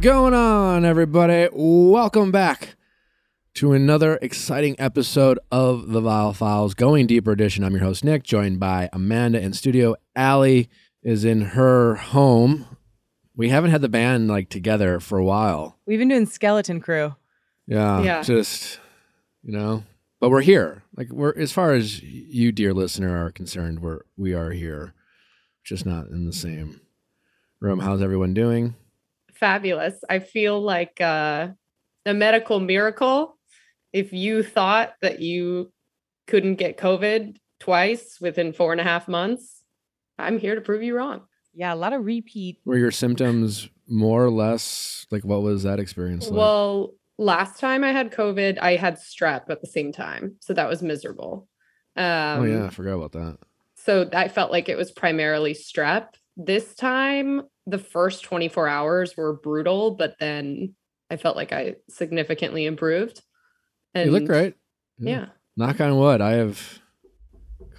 going on, everybody? Welcome back to another exciting episode of the Viall Files Going Deeper Edition. I'm your host, Nick, joined by Amanda in studio. Allie is in her home. We haven't had the band like together for a while. We've been doing Skeleton Crew. Yeah, Yeah. just you know, but we're here. Like we're as far as you, dear listener, are concerned, we're we are here, just not in the same room. How's everyone doing? Fabulous. I feel like uh, a medical miracle. If you thought that you couldn't get COVID twice within four and a half months, I'm here to prove you wrong. Yeah, a lot of repeat. Were your symptoms more or less like what was that experience like? Well, last time I had COVID, I had strep at the same time. So that was miserable. Um, oh yeah, I forgot about that. So I felt like it was primarily strep. This time, the first 24 hours were brutal, but then I felt like I significantly improved. And you look great. Yeah. Knock on wood. I have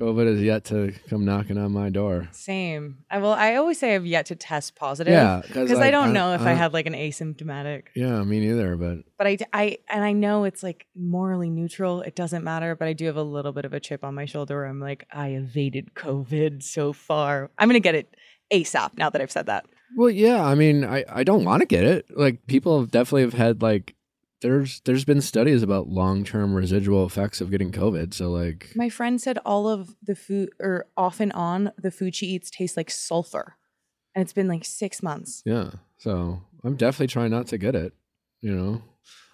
COVID is yet to come knocking on my door. Same. I will. I always say I've yet to test positive. Yeah, because I don't know if I, had like an asymptomatic. Yeah, me neither. But But I, I, and I know it's like morally neutral. It doesn't matter. But I do have a little bit of a chip on my shoulder. Where I'm like, I evaded COVID so far. I'm gonna get it ASAP now that I've said that. Well, yeah. I mean, I I don't want to get it. Like people have definitely have had like there's there's been studies about long term residual effects of getting COVID. So like My friend said all of the food, or off and on, the food she eats tastes like sulfur, and it's been like six months. yeah. So I'm definitely trying not to get it. You know.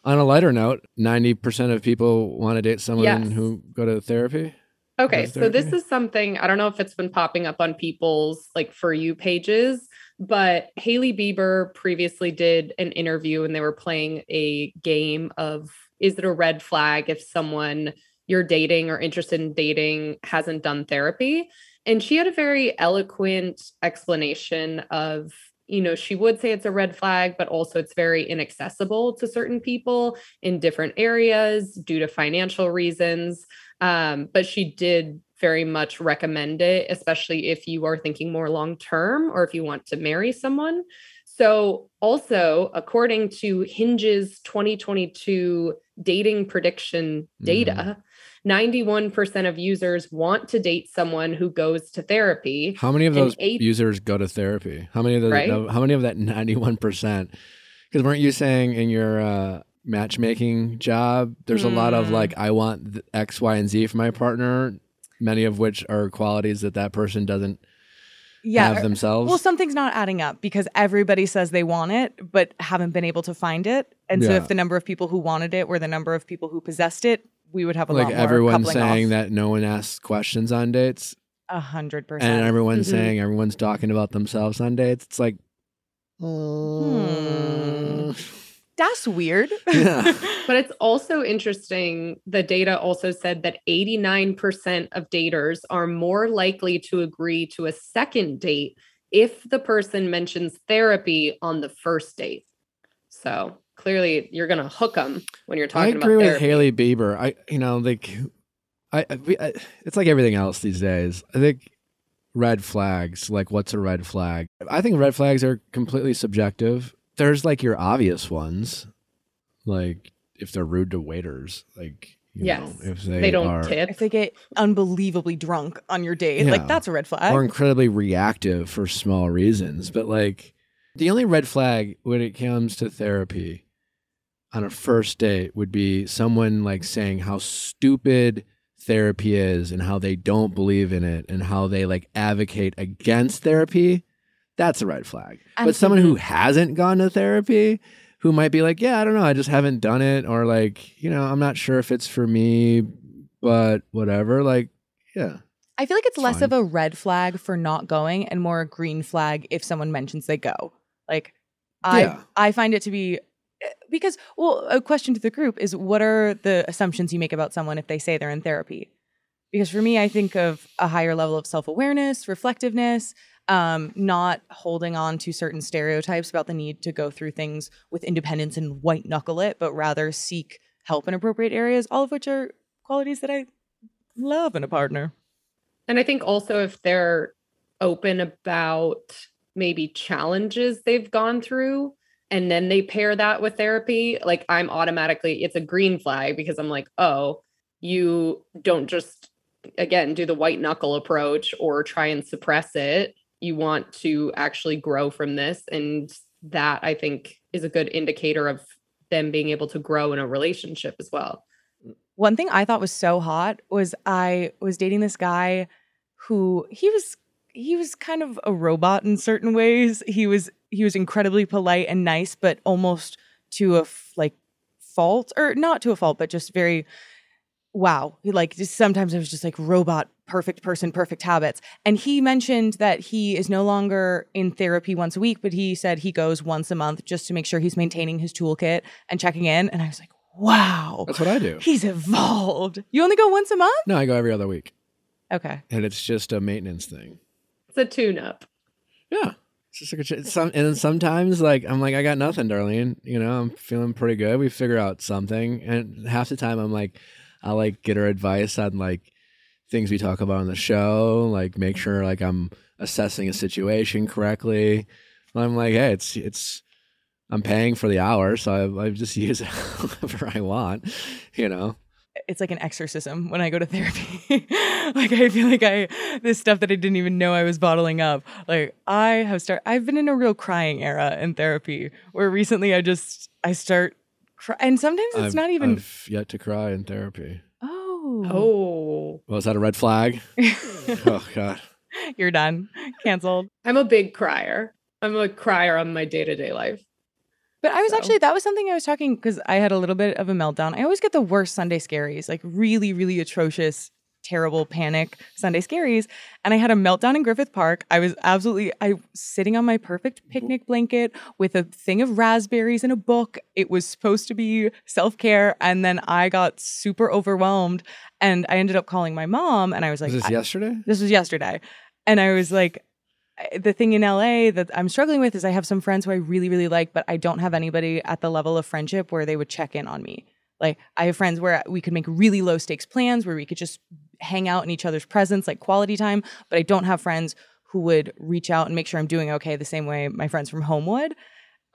On a lighter note, ninety percent of people want to date someone Yes. who go to therapy. Okay, Is so this is something I don't know if it's been popping up on people's like for you pages, but Hailey Bieber previously did an interview and they were playing a game of is it a red flag if someone you're dating or interested in dating hasn't done therapy? And she had a very eloquent explanation of you know, she would say it's a red flag, but also it's very inaccessible to certain people in different areas due to financial reasons. Um, but she did very much recommend it, especially if you are thinking more long term or if you want to marry someone. So, also, according to Hinge's 2022 dating prediction data, 91% of users want to date someone who goes to therapy. How many of those eight- users go to therapy? How many of the Right? how many of that ninety one percent? Because weren't you saying in your uh, matchmaking job, there's a lot of Hmm. like I want X, Y, and Z for my partner. Many of which are qualities that that person doesn't Yeah. have or- themselves. Well, something's not adding up because everybody says they want it, but haven't been able to find it. And so, if the number of people who wanted it were the number of people who possessed it, we would have a like lot more everyone saying off. that no one asks questions on dates, a hundred percent. and everyone Mhm. saying everyone's talking about themselves on dates. It's like, Hmm. That's weird. Yeah. But it's also interesting. The data also said that 89% of daters are more likely to agree to a second date if the person mentions therapy on the first date. So clearly, you're going to hook them when you're talking I talking agree about with therapy. Hailey Bieber. I, you know, like, I, I, I, it's like everything else these days. I think red flags, like, what's a red flag? I think red flags are completely subjective. There's like your obvious ones, like if they're rude to waiters, like, you Yes. know, if they, They don't are, tip. if they get unbelievably drunk on your date, Yeah. like that's a red flag. or incredibly reactive for small reasons. But like the only red flag when it comes to therapy on a first date would be someone like saying how stupid therapy is and how they don't believe in it and how they like advocate against therapy. That's a red flag. And- but someone who hasn't gone to therapy who might be like, yeah, I don't know, I just haven't done it or like, you know, I'm not sure if it's for me, but whatever, like yeah. I feel like it's It's less fine. of a red flag for not going and more a green flag if someone mentions they go. Like I Yeah. I find it to be eh, because well, a question to the group is what are the assumptions you make about someone if they say they're in therapy? Because for me, I think of a higher level of self-awareness, reflectiveness, um, not holding on to certain stereotypes about the need to go through things with independence and white knuckle it, but rather seek help in appropriate areas, all of which are qualities that I love in a partner. And I think also if they're open about maybe challenges they've gone through and then they pair that with therapy, like I'm automatically, it's a green flag because I'm like, oh, you don't just, again, do the white knuckle approach or try and suppress it. You want to actually grow from this. And that I think is a good indicator of them being able to grow in a relationship as well. One thing I thought was so hot was I was dating this guy who he was he was kind of a robot in certain ways. He was he was incredibly polite and nice, but almost to a f- like fault or not to a fault, but just very wow. Like just sometimes I was just like robot, perfect person, perfect habits. And he mentioned that he is no longer in therapy once a week, but he said he goes once a month just to make sure he's maintaining his toolkit and checking in. And I was like, wow. That's what I do. He's evolved. You only go once a month? No, I go every other week. Okay. And it's just a maintenance thing. It's a tune up. Yeah. It's just like a ch- some, and then sometimes like I'm like I got nothing, Darlene. You know, I'm feeling pretty good. We figure out something, and half the time I'm like, I like get her advice on like things we talk about on the show, like make sure like I'm assessing a situation correctly. I'm like, hey, it's it's I'm paying for the hour, so I, I just use it however I want, you know. It's like an exorcism when I go to therapy. like I feel like I this stuff that I didn't even know I was bottling up. Like I have start I've been in a real crying era in therapy where recently I just I start cry and sometimes it's I've, not even I've yet to cry in therapy. Oh. oh. Was Well, that a red flag? oh God. You're done. Canceled. I'm a big crier. I'm a crier on my day to day life. But I was So- actually that was something I was talking because I had a little bit of a meltdown. I always get the worst Sunday scaries, like really, really atrocious, terrible panic Sunday scaries. And I had a meltdown in Griffith Park. I was absolutely I sitting on my perfect picnic blanket with a thing of raspberries and a book. It was supposed to be self-care. And then I got super overwhelmed and I ended up calling my mom and I was like, was this yesterday? this was yesterday. And I was like, the thing in LA that I'm struggling with is I have some friends who I really, really like, but I don't have anybody at the level of friendship where they would check in on me. Like, I have friends where we could make really low stakes plans where we could just hang out in each other's presence, like quality time, but I don't have friends who would reach out and make sure I'm doing okay the same way my friends from home would.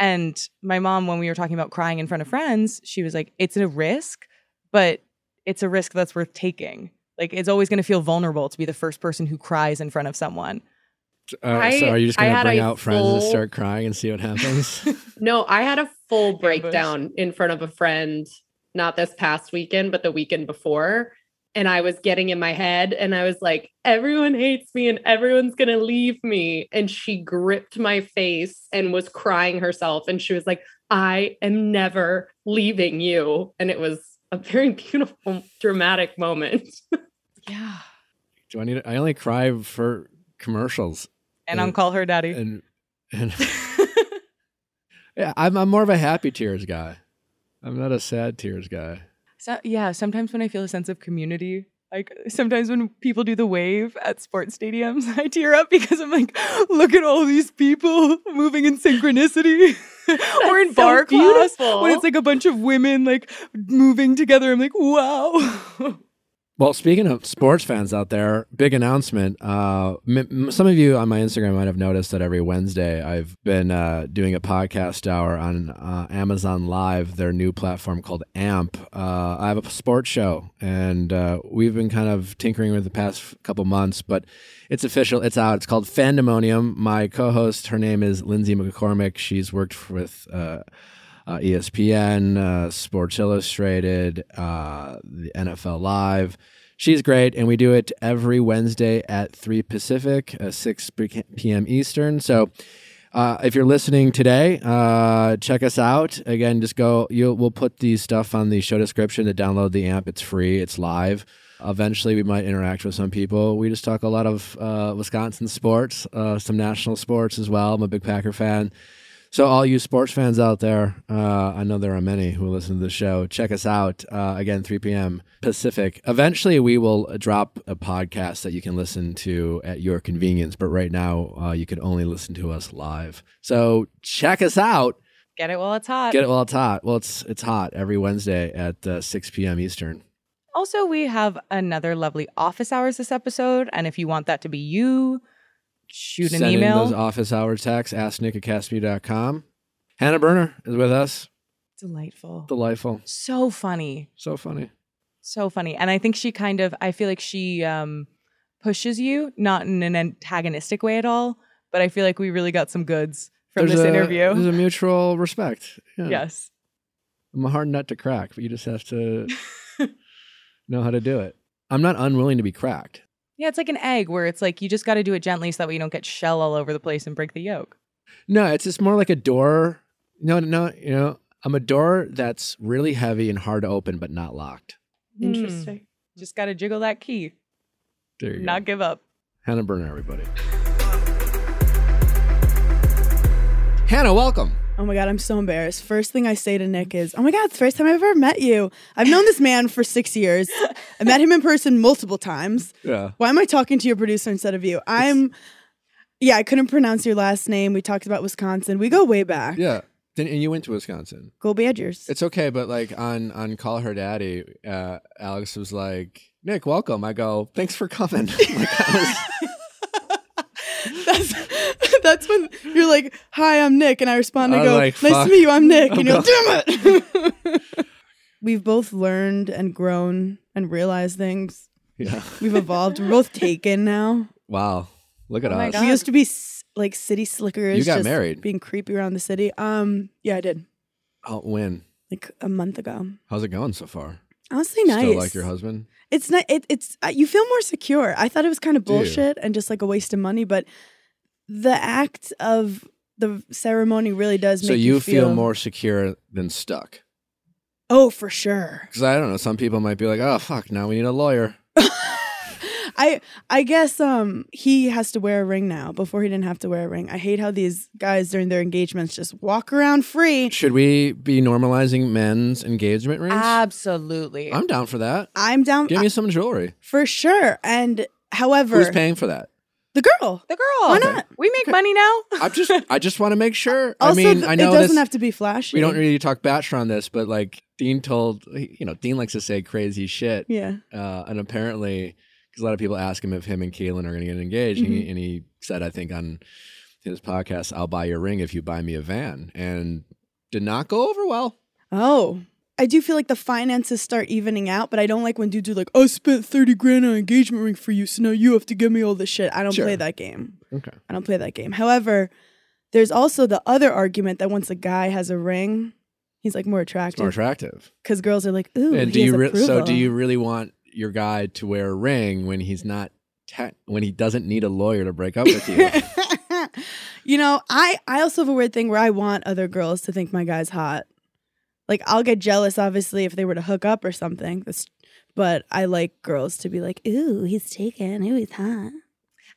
And my mom, when we were talking about crying in front of friends, she was like, it's a risk, but it's a risk that's worth taking. Like, it's always going to feel vulnerable to be the first person who cries in front of someone. Uh, I- so are you just gonna had bring a out friends and start crying and see what happens? No, I had a full breakdown in front of a friend, not this past weekend, but the weekend before. And I was getting in my head and I was like, everyone hates me and everyone's going to leave me. And she gripped my face and was crying herself. And she was like, I am never leaving you. And it was a very beautiful, dramatic moment. Yeah. Do I need? I only cry for commercials And Yeah. on Call Her Daddy. and and yeah, I'm I'm more of a happy tears guy. I'm not a sad tears guy. So, yeah, sometimes when I feel a sense of community, like sometimes when people do the wave at sports stadiums, I tear up because I'm like, look at all these people moving in synchronicity. or in so bar class beautiful. when it's like a bunch of women like moving together. I'm like, wow. Well, speaking of sports fans out there, big announcement. Uh, m- some of you on my Instagram might have noticed that every Wednesday I've been uh, doing a podcast hour on uh, Amazon Live, their new platform called AMP. Uh, I have a sports show, and uh, we've been kind of tinkering with the past couple months, but it's official. It's out. It's called Fandemonium. My co-host, her name is Lindsay McCormick. She's worked with. Uh, ESPN, uh, Sports Illustrated, uh, the NFL Live. She's great, and we do it every Wednesday at 3 Pacific, uh, 6 p.m. Eastern. So uh, if you're listening today, uh, check us out. Again, just go, you'll, we'll put the stuff on the show description to download the amp. It's free, it's live. Eventually, we might interact with some people. We just talk a lot of Wisconsin sports, some national sports as well. I'm a big Packer fan. So, all you sports fans out there, uh, I know there are many who listen to the show. Check us out uh, again, 3 p.m. Pacific. Eventually, we will drop a podcast that you can listen to at your convenience. But right now, uh, you can only listen to us live. So, check us out. Get it while it's hot. Get it while it's hot. Well, it's it's hot every Wednesday at uh, 6 p.m. Eastern. Also, we have another lovely office hours this episode. And if you want that to be you, shoot an Send in email. those office hour texts. Ask Nick at Caspi.com. Hannah Berner is with us. Delightful. Delightful. So funny. So funny. So funny. And I think she kind of I feel like she um pushes you, not in an antagonistic way at all, but I feel like we really got some goods from There's this a- interview. There's a mutual respect. Yeah. Yes. I'm a hard nut to crack, but you just have to know how to do it. I'm not unwilling to be cracked. Yeah, it's like an egg where it's like you just got to do it gently so that way you don't get shell all over the place and break the yolk. No, it's just more like a door. No, no, you know, I'm a door that's really heavy and hard to open, but not locked. Hmm. Interesting. Just got to jiggle that key, There you not go. give up. Hannah Berner, everybody. Hannah, welcome. Oh my god, I'm so embarrassed. First thing I say to Nick is, "Oh my god, it's the first time I've ever met you. I've known this man for six years. I met him in person multiple times. Yeah. Why am I talking to your producer instead of you? I'm, yeah, I couldn't pronounce your last name. We talked about Wisconsin. We go way back. Yeah. Then and you went to Wisconsin. Go Badgers. It's okay, but like on on Call Her Daddy, uh, Alex was like, "Nick, welcome." I go, "Thanks for coming." like, I that's that's when you're like, "Hi, I'm Nick," and I respond. I I go, like, "Nice to meet you. I'm Nick." Oh, and you're God. like, "Damn it!" We've both learned and grown and realized things. yeah. We've evolved. We're both taken now. Wow. Look at Oh my us. God. We used to be s- like city slickers. You got just married. being creepy around the city. Um, yeah, I did Oh, when? like a month ago. How's it going so far? Honestly, nice. Still like your husband? It's not. It, it's uh, you feel more secure. I thought it was kind of Do you? bullshit and just like a waste of money, but the act of the ceremony really does So make you you feel more secure than stuck? Oh, for sure. Because I don't know. Some people might be like, "Oh fuck, now we need a lawyer." I I guess um he has to wear a ring now. Before he didn't have to wear a ring. I hate how these guys during their engagements just walk around free. Should we be normalizing men's engagement rings? Absolutely. I'm down for that. I'm down Give me some jewelry. for sure. And however, Who's paying for that? The girl. the girl. Why not? We make money now. I just, I just want to make sure. I mean, I know it doesn't this. have to be flashy. we don't really talk bachelor on this, but like Dean told, you know, Dean likes to say crazy shit, Yeah. uh, and apparently, because a lot of people ask him if him and Caelynn are going to get engaged, Mm-hmm. he, and he said, I think on his podcast, "I'll buy your ring if you buy me a van," and did not go over well. Oh. I do feel like the finances start evening out, but I don't like when dudes are like, I spent 30 grand on an engagement ring for you, so now you have to give me all this shit. I don't Sure. play that game. Okay. I don't play that game. However, there's also the other argument that once a guy has a ring, he's like more It's more attractive. attractive. Because girls are like, ooh, and do you re- so do you really want your guy to wear a ring when he's not te- when he doesn't need a lawyer to break up with you? you know, I I also have a weird thing where I want other girls to think my guy's hot. Like I'll get jealous, obviously, if they were to hook up or something. That's, but I like girls to be like, "Ooh, he's taken. Ooh, he's hot."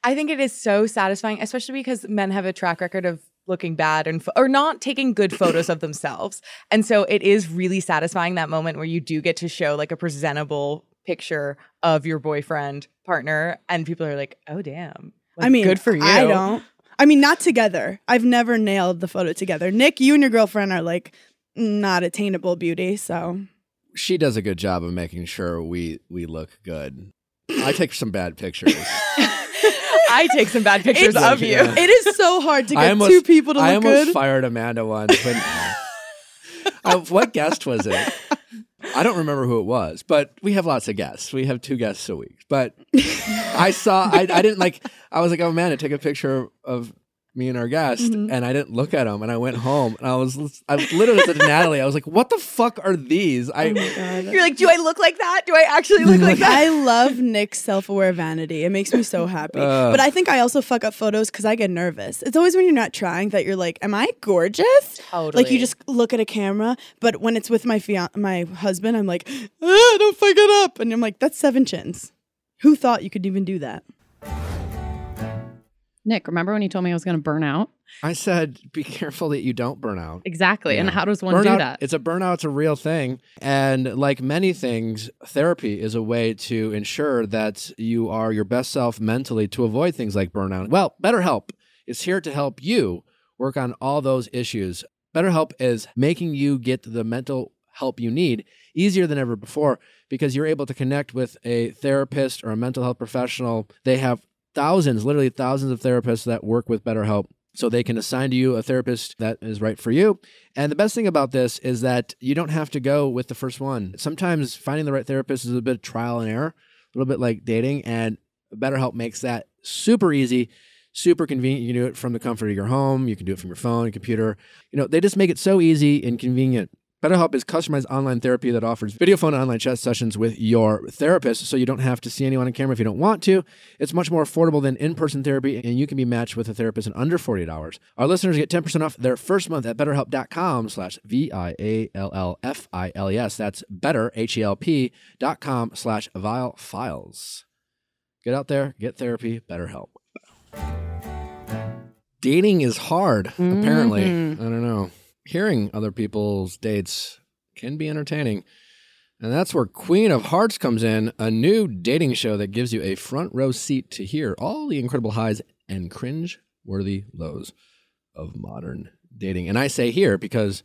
I think it is so satisfying, especially because men have a track record of looking bad and pho- or not taking good photos of themselves. And so it is really satisfying that moment where you do get to show like a presentable picture of your boyfriend, partner, and people are like, "Oh damn." I mean, good for you. I don't. I mean, not together. I've never nailed the photo together. Nick, you and your girlfriend are like not attainable beauty. So she does a good job of making sure we we look good. I take some bad pictures. I take some bad pictures It's- of you. Yeah. it is so hard to get almost- two people to I look almost good. fired Amanda once when. Uh, what guest was it? I don't remember who it was, but we have lots of guests. We have two guests a week. But I saw, I, I didn't like, I was like, oh man, take a picture of me and our guest. Mhm. And I didn't look at them. And I went home and I was, I literally said to Natalie, I was like, what the fuck are these? I, oh. You're like, do I look like that? Do I actually look like that? I love Nick's self-aware vanity. It makes me so happy. Uh. but I think I also fuck up photos because I get nervous. It's always when you're not trying that you're like, "Am I gorgeous?" Totally. Like you just look at a camera. But when it's with my fian- my husband, I'm like, ah, "Don't fuck it up," and I'm like, "That's seven chins." Who thought you could even do that? Nick, remember when you told me I was going to burn out? I said, be careful that you don't burn out. Exactly. And how does one burnout, do that? It's a burnout. It's a real thing. And like many things, therapy is a way to ensure that you are your best self mentally to avoid things like burnout. Well, BetterHelp is here to help you work on all those issues. BetterHelp is making you get the mental help you need easier than ever before because you're able to connect with a therapist or a mental health professional. They have thousands, literally thousands of therapists that work with BetterHelp so they can assign to you a therapist that is right for you. And the best thing about this is that you don't have to go with the first one. Sometimes finding the right therapist is a bit of trial and error, a little bit like dating, and BetterHelp makes that super easy, super convenient. You can do it from the comfort of your home, you can do it from your phone, computer. You know, they just make it so easy and convenient. BetterHelp is customized online therapy that offers video phone and online chat sessions with your therapist so you don't have to see anyone on camera if you don't want to. It's much more affordable than in person therapy, and you can be matched with a therapist in under 48 hours. Our listeners get 10% off their first month at betterhelp.com slash V I A L L F I L E S. That's better, H E L P dot com slash viall files. Get out there, get therapy, BetterHelp. Dating is hard, apparently. Mhm. I don't know. Hearing other people's dates can be entertaining. And that's where Queen of Hearts comes in, a new dating show that gives you a front row seat to hear all the incredible highs and cringe worthy lows of modern dating. And I say here because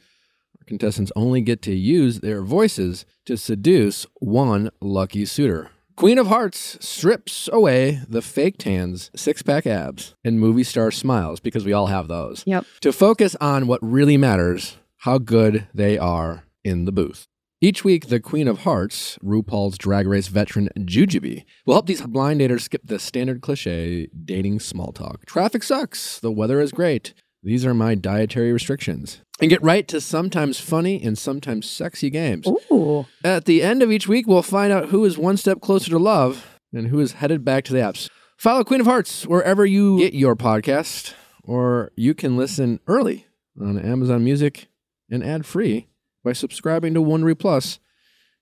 our contestants only get to use their voices to seduce one lucky suitor. Queen of Hearts strips away the fake tans, six pack abs, and movie star smiles because we all have those Yep. to focus on what really matters how good they are in the booth. Each week, the Queen of Hearts, RuPaul's Drag Race veteran Jujubee, will help these blind daters skip the standard cliche dating small talk. Traffic sucks. The weather is great. These are my dietary restrictions. And get right to sometimes funny and sometimes sexy games. Ooh. At the end of each week, we'll find out who is one step closer to love and who is headed back to the apps. Follow Queen of Hearts wherever you get your podcast, or you can listen early on Amazon Music and ad free by subscribing to Wondery Plus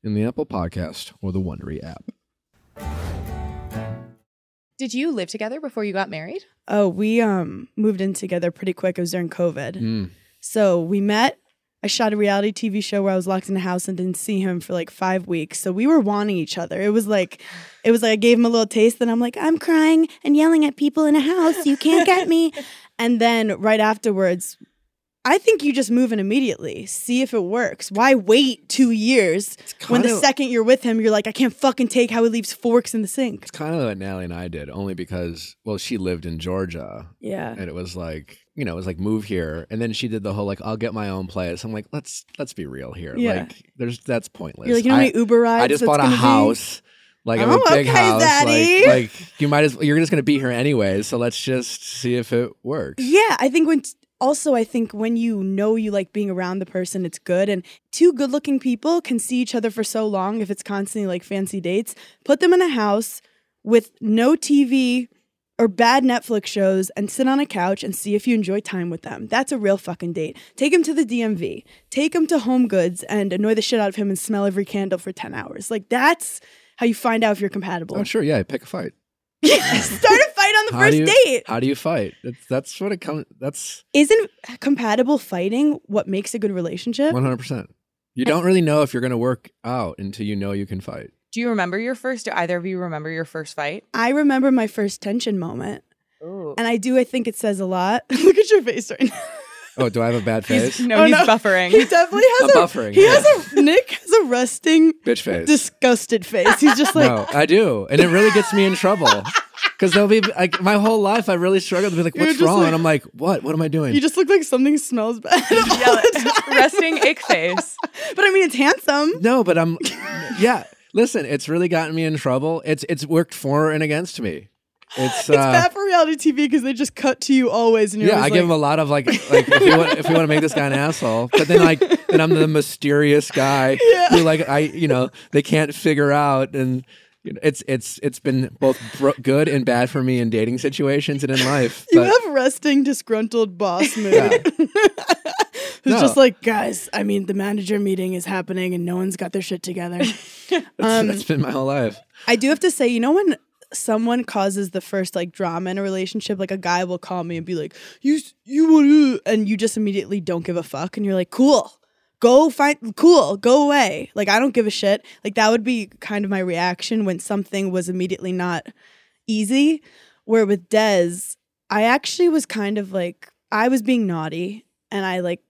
in the Apple Podcast or the Wondery app. Did you live together before you got married? Oh, we um moved in together pretty quick. It was during COVID. Mm. So we met. I shot a reality TV show where I was locked in a house and didn't see him for like five weeks. So we were wanting each other. It was like, it was like I gave him a little taste. Then I'm like, I'm crying and yelling at people in a house. You can't get me. and then right afterwards, I think you just move in immediately. See if it works. Why wait two years when the second you're with him, you're like, I can't fucking take how he leaves forks in the sink. It's kind of what Natalie and I did, only because, well, she lived in Georgia Yeah. and it was like you know it was like move here and then she did the whole like i'll get my own place i'm like let's let's be real here Yeah. like there's that's pointless You're like, you know I, Uber rides? I just bought a gonna be? house like I'm Oh, a big okay, house Daddy. like like you might as well, you're just gonna be here anyways so let's just see if it works Yeah, I think when also I think when you know you like being around the person, it's good. And two good-looking people can see each other for so long if it's constantly like fancy dates. Put them in a house with no TV or bad Netflix shows and sit on a couch and see if you enjoy time with them. That's a real fucking date. Take him to the DMV. Take him to Home Goods and annoy the shit out of him and smell every candle for 10 hours. Like that's how you find out if you're compatible. oh sure yeah pick a fight Start a fight on the How first you- date. how do you fight that's that's what it comes that's Isn't compatible fighting what makes a good relationship? 100% you don't really know if you're gonna work out until you know you can fight Do you remember your first? Do either of you remember your first fight? I remember my first tension moment, Ooh. and I do. I think it says a lot. Look at your face right now. oh do i have a bad face no, Oh, he's no. buffering. He definitely has I'm a buffering, He yeah. has a Nick has a resting, bitch face disgusted face. He's just like, no, I do, and it really gets me in trouble because they'll be like my whole life. I really struggled to be like, "What's wrong?" like- and I'm like, "What? What am I doing?" you just look like something smells bad. all Yell the time. Resting ick face. But I mean, it's handsome. no, but I'm. yeah, listen, it's really gotten me in trouble. It's it's worked for and against me. It's, It's uh, bad for reality TV because they just cut to you always, and you're yeah, I always give him a lot of like like if you want if you want to make this guy an asshole, but then like then I'm the mysterious guy who like I you know they can't figure out and. You know, it's it's it's been both bro- good and bad for me in dating situations and in life. You but- have resting, disgruntled boss mood. Yeah. Who's No. just like, guys, I mean, the manager meeting is happening and no one's got their shit together. um, that's been my whole life. I do have to say, you know, when someone causes the first like drama in a relationship, like a guy will call me and be like, you, you and you just immediately don't give a fuck. And you're like, cool, go find, cool, go away. Like, I don't give a shit. Like, that would be kind of my reaction when something was immediately not easy. Where with Des, I actually was kind of like, I was being naughty and I like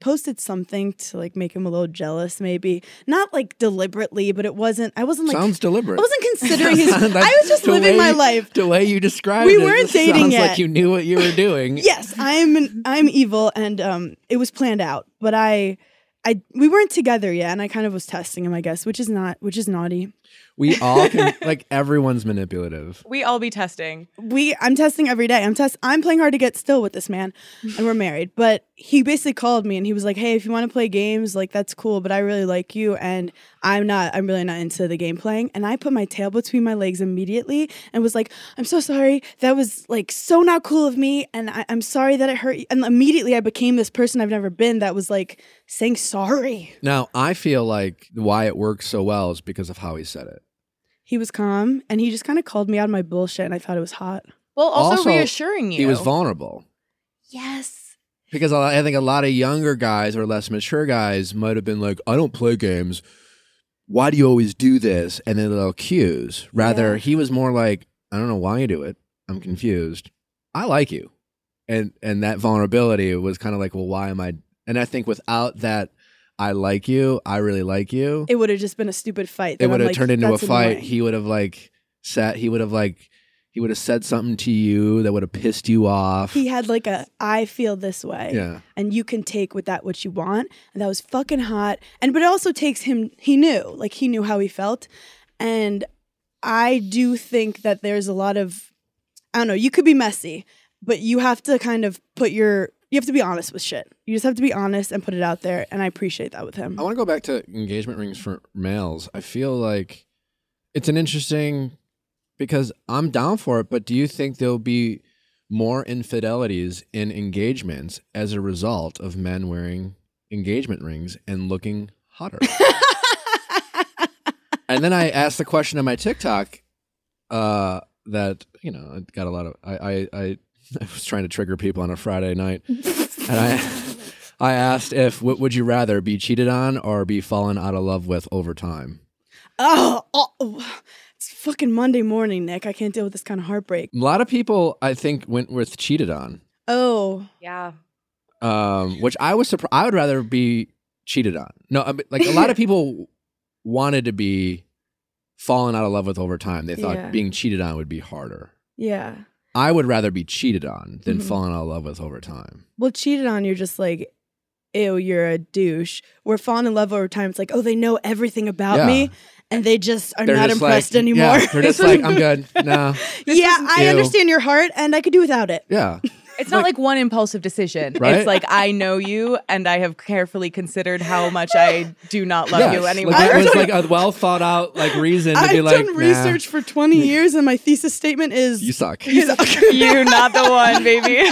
posted something to like make him a little jealous, maybe not like deliberately, but it wasn't. I wasn't like Sounds deliberate. I wasn't considering his. I was just living my life. The way you described it. We weren't dating sounds yet. like you knew what you were doing. Yes, I'm I'm evil, and um, it was planned out. But I, I we weren't together yet, and I kind of was testing him, I guess, which is not which is naughty. We all can, like, everyone's manipulative. We all be testing. we I'm testing every day. I'm test I'm playing hard to get still with this man and we're married. But he basically called me and he was like, "Hey, if you want to play games, like that's cool, but I really like you and I'm not I'm really not into the game playing." And I put my tail between my legs immediately and was like, "I'm so sorry. That was like so not cool of me and I, I'm sorry that it hurt you." And immediately I became this person I've never been that was like saying sorry. Now, I feel like why it works so well is because of how he said it. He was calm and he just kind of called me out of my bullshit and I thought it was hot. Well, also, Also, reassuring you. He was vulnerable. Yes. Because a lot- I think a lot of younger guys or less mature guys might have been like, I don't play games. Why do you always do this? And then they'll accuse. Rather, Yeah. he was more like, I don't know why you do it. I'm confused. I like you. And and that vulnerability was kind of like, well, why am I? And I think without that, I like you, I really like you, It would have just been a stupid fight. it would have like, turned into a fight. annoying." He would have like sat, he would have like, he would have said something to you that would have pissed you off. he had like a I feel this way. yeah. And you can take with that what you want. And that was fucking hot. And but it also takes him he knew. Like he knew how he felt. And I do think that there's a lot of I don't know, you could be messy, but you have to kind of put your you have to be honest with shit. You just have to be honest and put it out there. And I appreciate that with him. I want to go back to engagement rings for males. I feel like it's an interesting because I'm down for it, but do you think there'll be more infidelities in engagements as a result of men wearing engagement rings and looking hotter? and then I asked the question on my TikTok uh, that you know I got a lot of I I, I I was trying to trigger people on a Friday night, and I I asked if what would you rather be cheated on or be fallen out of love with over time. oh, oh, it's fucking Monday morning, Nick. I can't deal with this kind of heartbreak. A lot of people I think went with cheated on, Oh. Yeah. um, which I was surprised. I would rather be cheated on. No, I mean, like a lot of people wanted to be fallen out of love with over time. They thought Yeah. being cheated on would be harder. Yeah. I would rather be cheated on than Mhm. fallen out of love with over time. well, cheated on, you're just like, ew, you're a douche. We're falling in love over time. It's like, oh, they know everything about Yeah. me, and they just are They're not just impressed like, anymore. Yeah, they're just like, I'm good. No. yeah, I Ew. understand your heart, and I could do without it. Yeah. It's not like, one impulsive decision. Right? It's like I know you and I have carefully considered how much I do not love Yes. you Like, anymore. it was like a well thought out like reason to I've be like, I've done nah, research for 20 years, and my thesis statement is you suck. you, suck. You're not the one, baby.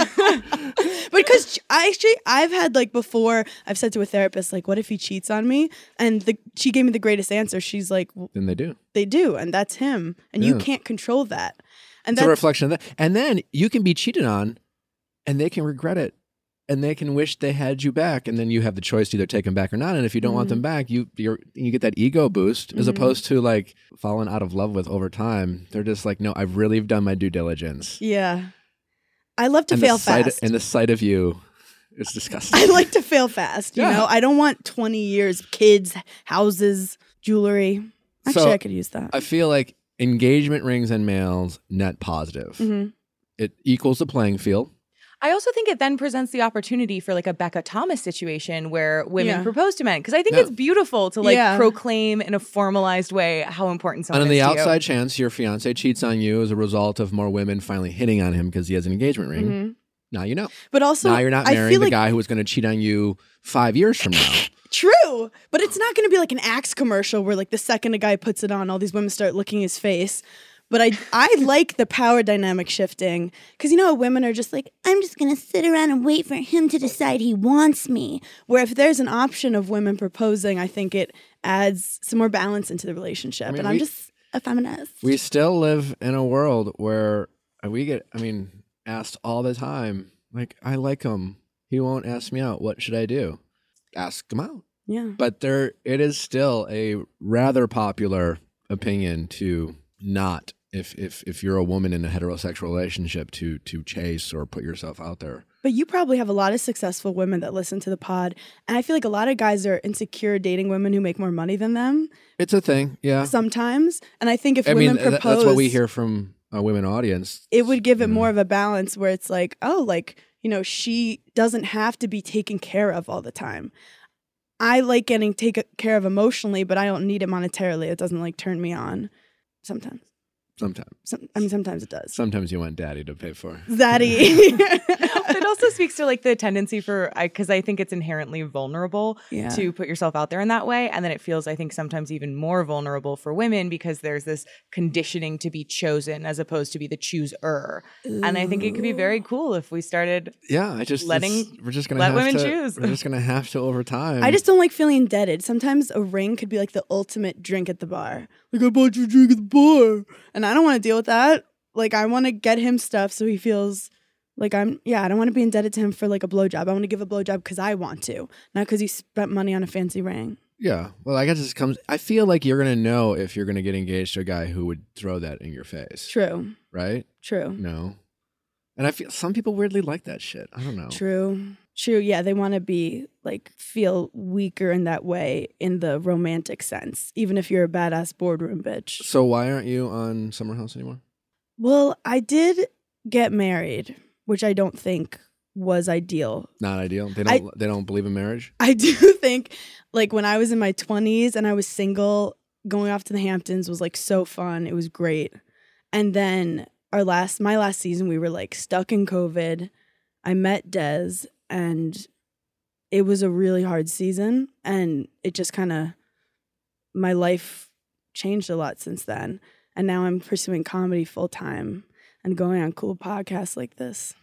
because I actually I've had like before I've said to a therapist like, what if he cheats on me? And the she gave me the greatest answer. She's like, well, then they do. they do, and that's him, and you can't control that. And It's a that's reflection of that. And then you can be cheated on and they can regret it. And they can wish they had you back, and then you have the choice to either take them back or not. And if you don't want them back, you you're, you get that ego boost, as Mhm. opposed to like falling out of love with over time. They're just like, no, I've really done my due diligence. yeah. I love to and fail fast. and the sight of you is disgusting. I like to fail fast. You Yeah. know, I don't want 20 years, kids, houses, jewelry. Actually, So, I could use that. I feel like engagement rings and males net positive. Mhm. It equals the playing field. I also think it then presents the opportunity for like a Becca Thomas situation where women Yeah. propose to men. Because I think Yeah. it's beautiful to like Yeah. proclaim in a formalized way how important someone is. and on is the to you. outside chance your fiance cheats on you as a result of more women finally hitting on him because he has an engagement ring. Mhm. Now you know. But also, now you're not I marrying feel the like guy who was going to cheat on you five years from now. True, but it's not going to be like an Axe commercial where like the second a guy puts it on, all these women start licking his face. But I I like the power dynamic shifting because you know women are just like I'm just going to sit around and wait for him to decide he wants me. Where if there's an option of women proposing, I think it adds some more balance into the relationship. I mean, and we- I'm just a feminist. we still live in a world where we get, I mean, asked all the time, like, I like him. He won't ask me out. What should I do? Ask him out. yeah. But there, it is still a rather popular opinion to not, if if if you're a woman in a heterosexual relationship, to to chase or put yourself out there. But you probably have a lot of successful women that listen to the pod. And I feel like a lot of guys are insecure dating women who make more money than them It's a thing. Yeah. sometimes. And I think if I women th- propose, that's what we hear from a women audience. it would give it more of a balance where it's like, oh, like, you know, she doesn't have to be taken care of all the time. I like getting taken care of emotionally, but I don't need it monetarily. It doesn't like turn me on sometimes. Sometimes. Some, I mean, sometimes it does. Sometimes you want daddy to pay for. Zaddy. it also speaks to like the tendency for because I think it's inherently vulnerable yeah. to put yourself out there in that way and then it feels i think sometimes even more vulnerable for women because there's this conditioning to be chosen as opposed to be the chooser and i think it could be very cool if we started Yeah, I just Letting- we're just gonna let have women to, choose. We're just gonna have to over time. I just don't like feeling indebted. Sometimes a ring could be like the ultimate drink at the bar. Like I bought you a drink at the bar, and I don't want to deal with that. Like I want to get him stuff so he feels like I'm. Yeah, I don't want to be indebted to him for like a blowjob. I want to give a blowjob because I want to, not because he spent money on a fancy ring. Yeah. Well, I guess this comes. I feel like you're gonna know if you're gonna get engaged to a guy who would throw that in your face, True. right? True. No. And I feel some people weirdly like that shit. I don't know. True. True. Yeah, they want to be like feel weaker in that way in the romantic sense, even if you're a badass boardroom bitch. So why aren't you on Summer House anymore? Well, I did get married, which I don't think was ideal. Not ideal. They don't. they don't believe in marriage. I do think like when I was in my 20s and I was single, going off to the Hamptons was like so fun. It was great. And then our last my last season we were like stuck in COVID. I met Des and it was a really hard season and it just kind of my life changed a lot since then. And now I'm pursuing comedy full time and going on cool podcasts like this.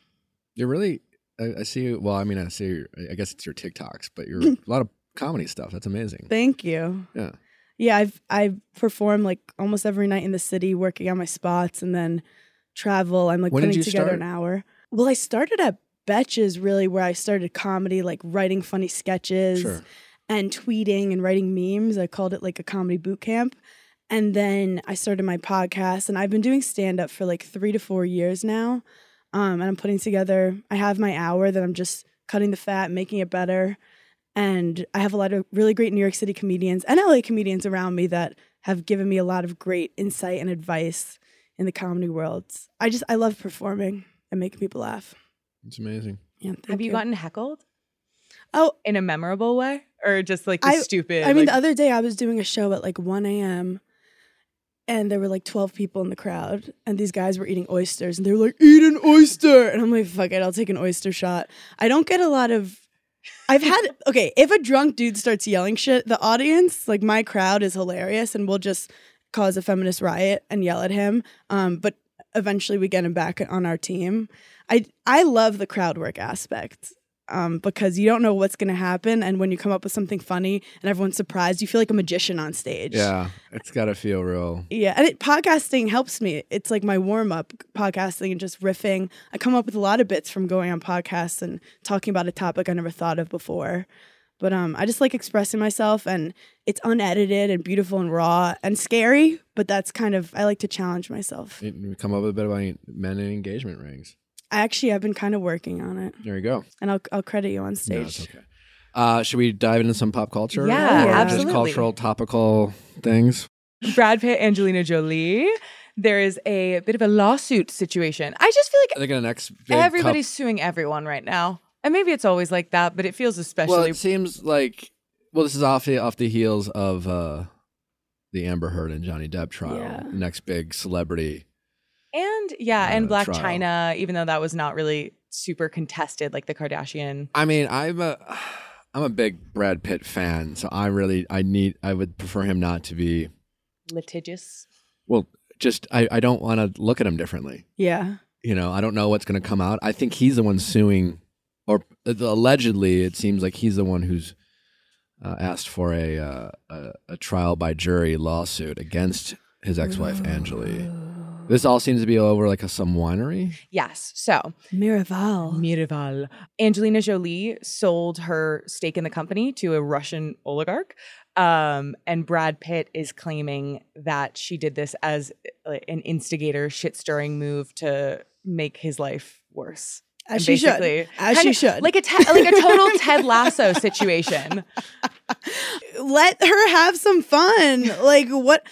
You're really. I, I see. you Well, I mean, I see. I guess it's your TikToks, but you're a lot of comedy stuff. That's amazing. Thank you. Yeah. Yeah, I've I perform like almost every night in the city, working on my spots, and then travel. I'm like When putting together start? an hour. Well, I started at Betches, really, where I started comedy, like writing funny sketches Sure. and tweeting and writing memes. I called it like a comedy boot camp. And then I started my podcast, and I've been doing stand up for like three to four years now. Um, and I'm putting together, I have my hour that I'm just cutting the fat, making it better. And I have a lot of really great New York City comedians and LA comedians around me that have given me a lot of great insight and advice in the comedy world. I just, I love performing and making people laugh. It's amazing. Yeah, thank have you, gotten heckled Oh, in a memorable way or just like the I- stupid I mean, like, the other day I was doing a show at like 1 a.m. and there were like 12 people in the crowd, and these guys were eating oysters, and they were like, "Eat an oyster," and I'm like, "Fuck it, I'll take an oyster shot." I don't get a lot of. I've had okay. If a drunk dude starts yelling shit, the audience, like my crowd, is hilarious, and we'll just cause a feminist riot and yell at him. Um, but eventually, we get him back on our team. I I love the crowd work aspect um, because you don't know what's going to happen. And when you come up with something funny and everyone's surprised, you feel like a magician on stage. Yeah, it's got to feel real. Yeah. And it, podcasting helps me. It's like my warm up podcasting and just riffing. I come up with a lot of bits from going on podcasts and talking about a topic I never thought of before. But um, I just like expressing myself, and it's unedited and beautiful and raw and scary. But that's kind of I like to challenge myself. You- you Come up with a bit about men in engagement rings. I actually have been kind of working on it, There you go. and I'll I'll credit you on No, stage. it's okay. Uh, should we dive into some pop culture? Yeah, or Just absolutely. cultural, topical things. Brad Pitt, Angelina Jolie. There is a bit of a lawsuit situation. I just feel I like think the next big everybody's suing everyone right now. And maybe it's always like that, but it feels especially Well, it seems like well, this is off the off the heels of uh, the Amber Heard and Johnny Depp trial. Yeah. Next big celebrity. and yeah, and uh, Blac trial. Chyna, even though that was not really super contested like the Kardashian. I mean, I'm a I'm a big Brad Pitt fan, so I really I need I would prefer him not to be litigious. well. Just I, I don't want to look at him differently. Yeah. You know, I don't know what's going to come out. I think he's the one suing, allegedly, it seems like he's the one who's uh, asked for a, uh, a a trial by jury lawsuit against his ex-wife Angeli. This all seems to be over like a some winery. Yes. So Miraval. Miraval. Angelina Jolie sold her stake in the company to a Russian oligarch. Um, and Brad Pitt is claiming that she did this as uh, an instigator, shit stirring move to make his life worse. As and she should. basically- As she of should. like a te- like a total Ted Lasso situation. Let her have some fun. like what?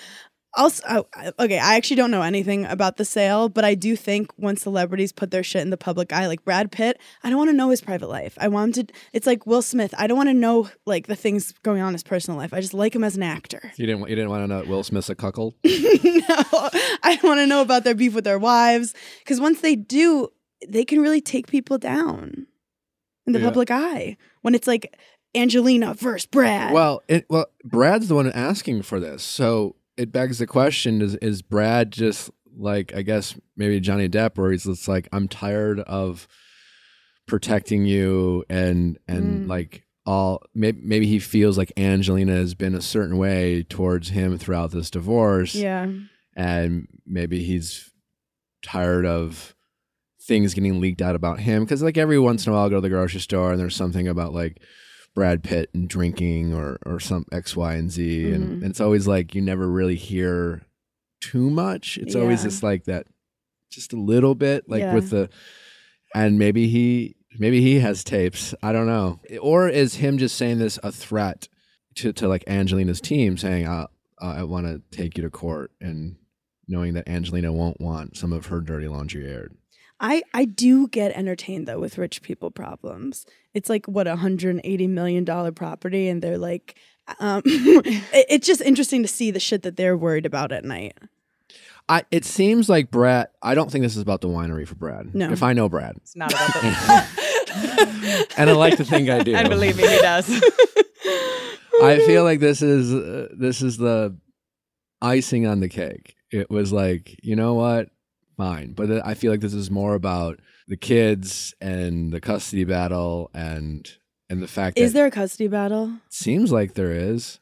Also, oh, okay, I actually don't know anything about the sale, but I do think when celebrities put their shit in the public eye, like Brad Pitt, I don't want to know his private life. I want him to. It's like Will Smith. I don't want to know like the things going on in his personal life. I just like him as an actor. You didn't. You didn't want to know that Will Smith's a cuckold. no, I don't want to know about their beef with their wives because once they do, they can really take people down in the Yeah. public eye. When it's like Angelina versus Brad. Well, it, well, Brad's the one asking for this, so it begs the question: Is is Brad just like I guess maybe Johnny Depp, where he's just like I'm tired of protecting you and and Mm. like all maybe maybe he feels like Angelina has been a certain way towards him throughout this divorce, yeah. and maybe he's tired of things getting leaked out about him because like every once in a while I go to the grocery store and there's something about like Brad Pitt and drinking or or some X Y and Z and, Mhm. and it's always like you never really hear too much it's always just like that just a little bit like Yeah. with the and maybe he maybe he has tapes I don't know or is him just saying this a threat to to like Angelina's team saying uh, I want to take you to court and knowing that Angelina won't want some of her dirty laundry aired. I, I do get entertained though with rich people problems. It's like what a hundred and eighty million dollar property, and they're like, um, it- it's just interesting to see the shit that they're worried about at night. I it seems like Brad. I don't think this is about the winery for Brad. No. if I know Brad, It's not about the. and I like to think I do. and believe me, he does. I feel like this is uh, this is the icing on the cake. It was like you know what, fine, but I feel like this is more about the kids and the custody battle and and the fact Is there a custody battle? seems like there is.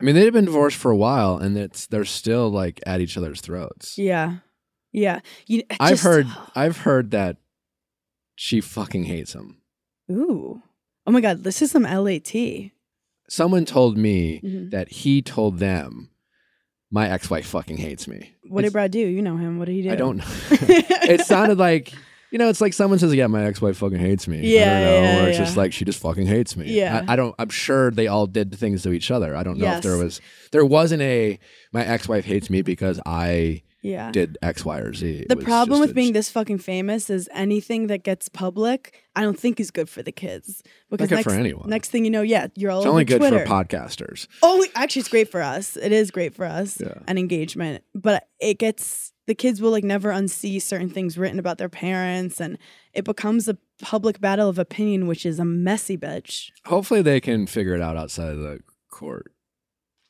I mean, they've been divorced for a while, and it's they're still like at each other's throats. Yeah, yeah. You, it I've heard I've heard that she fucking hates him. Ooh, oh my god, this is some LAT. Someone told me Mhm. that he told them my ex-wife fucking hates me. What did It's- Brad do? You know him. What did he do? I don't know. it sounded like you know, it's like someone says, "Yeah, my ex-wife fucking hates me." I Yeah, don't know, yeah, or it's yeah. just like she just fucking hates me. Yeah. I, I don't. I'm sure they all did things to each other. I don't know if there was. There wasn't a my ex-wife hates me because I Yeah. did X, Y, or Z. The problem with being this fucking famous is anything that gets public, I don't think is good for the kids. Because good next, for anyone. next thing you know, yeah, you're all It's only good Twitter. for podcasters. Oh, actually, it's great for us. It is great for us Yeah. and engagement. But it gets the kids will like never unsee certain things written about their parents, and it becomes a public battle of opinion, which is a messy bitch. Hopefully, they can figure it out outside of the court.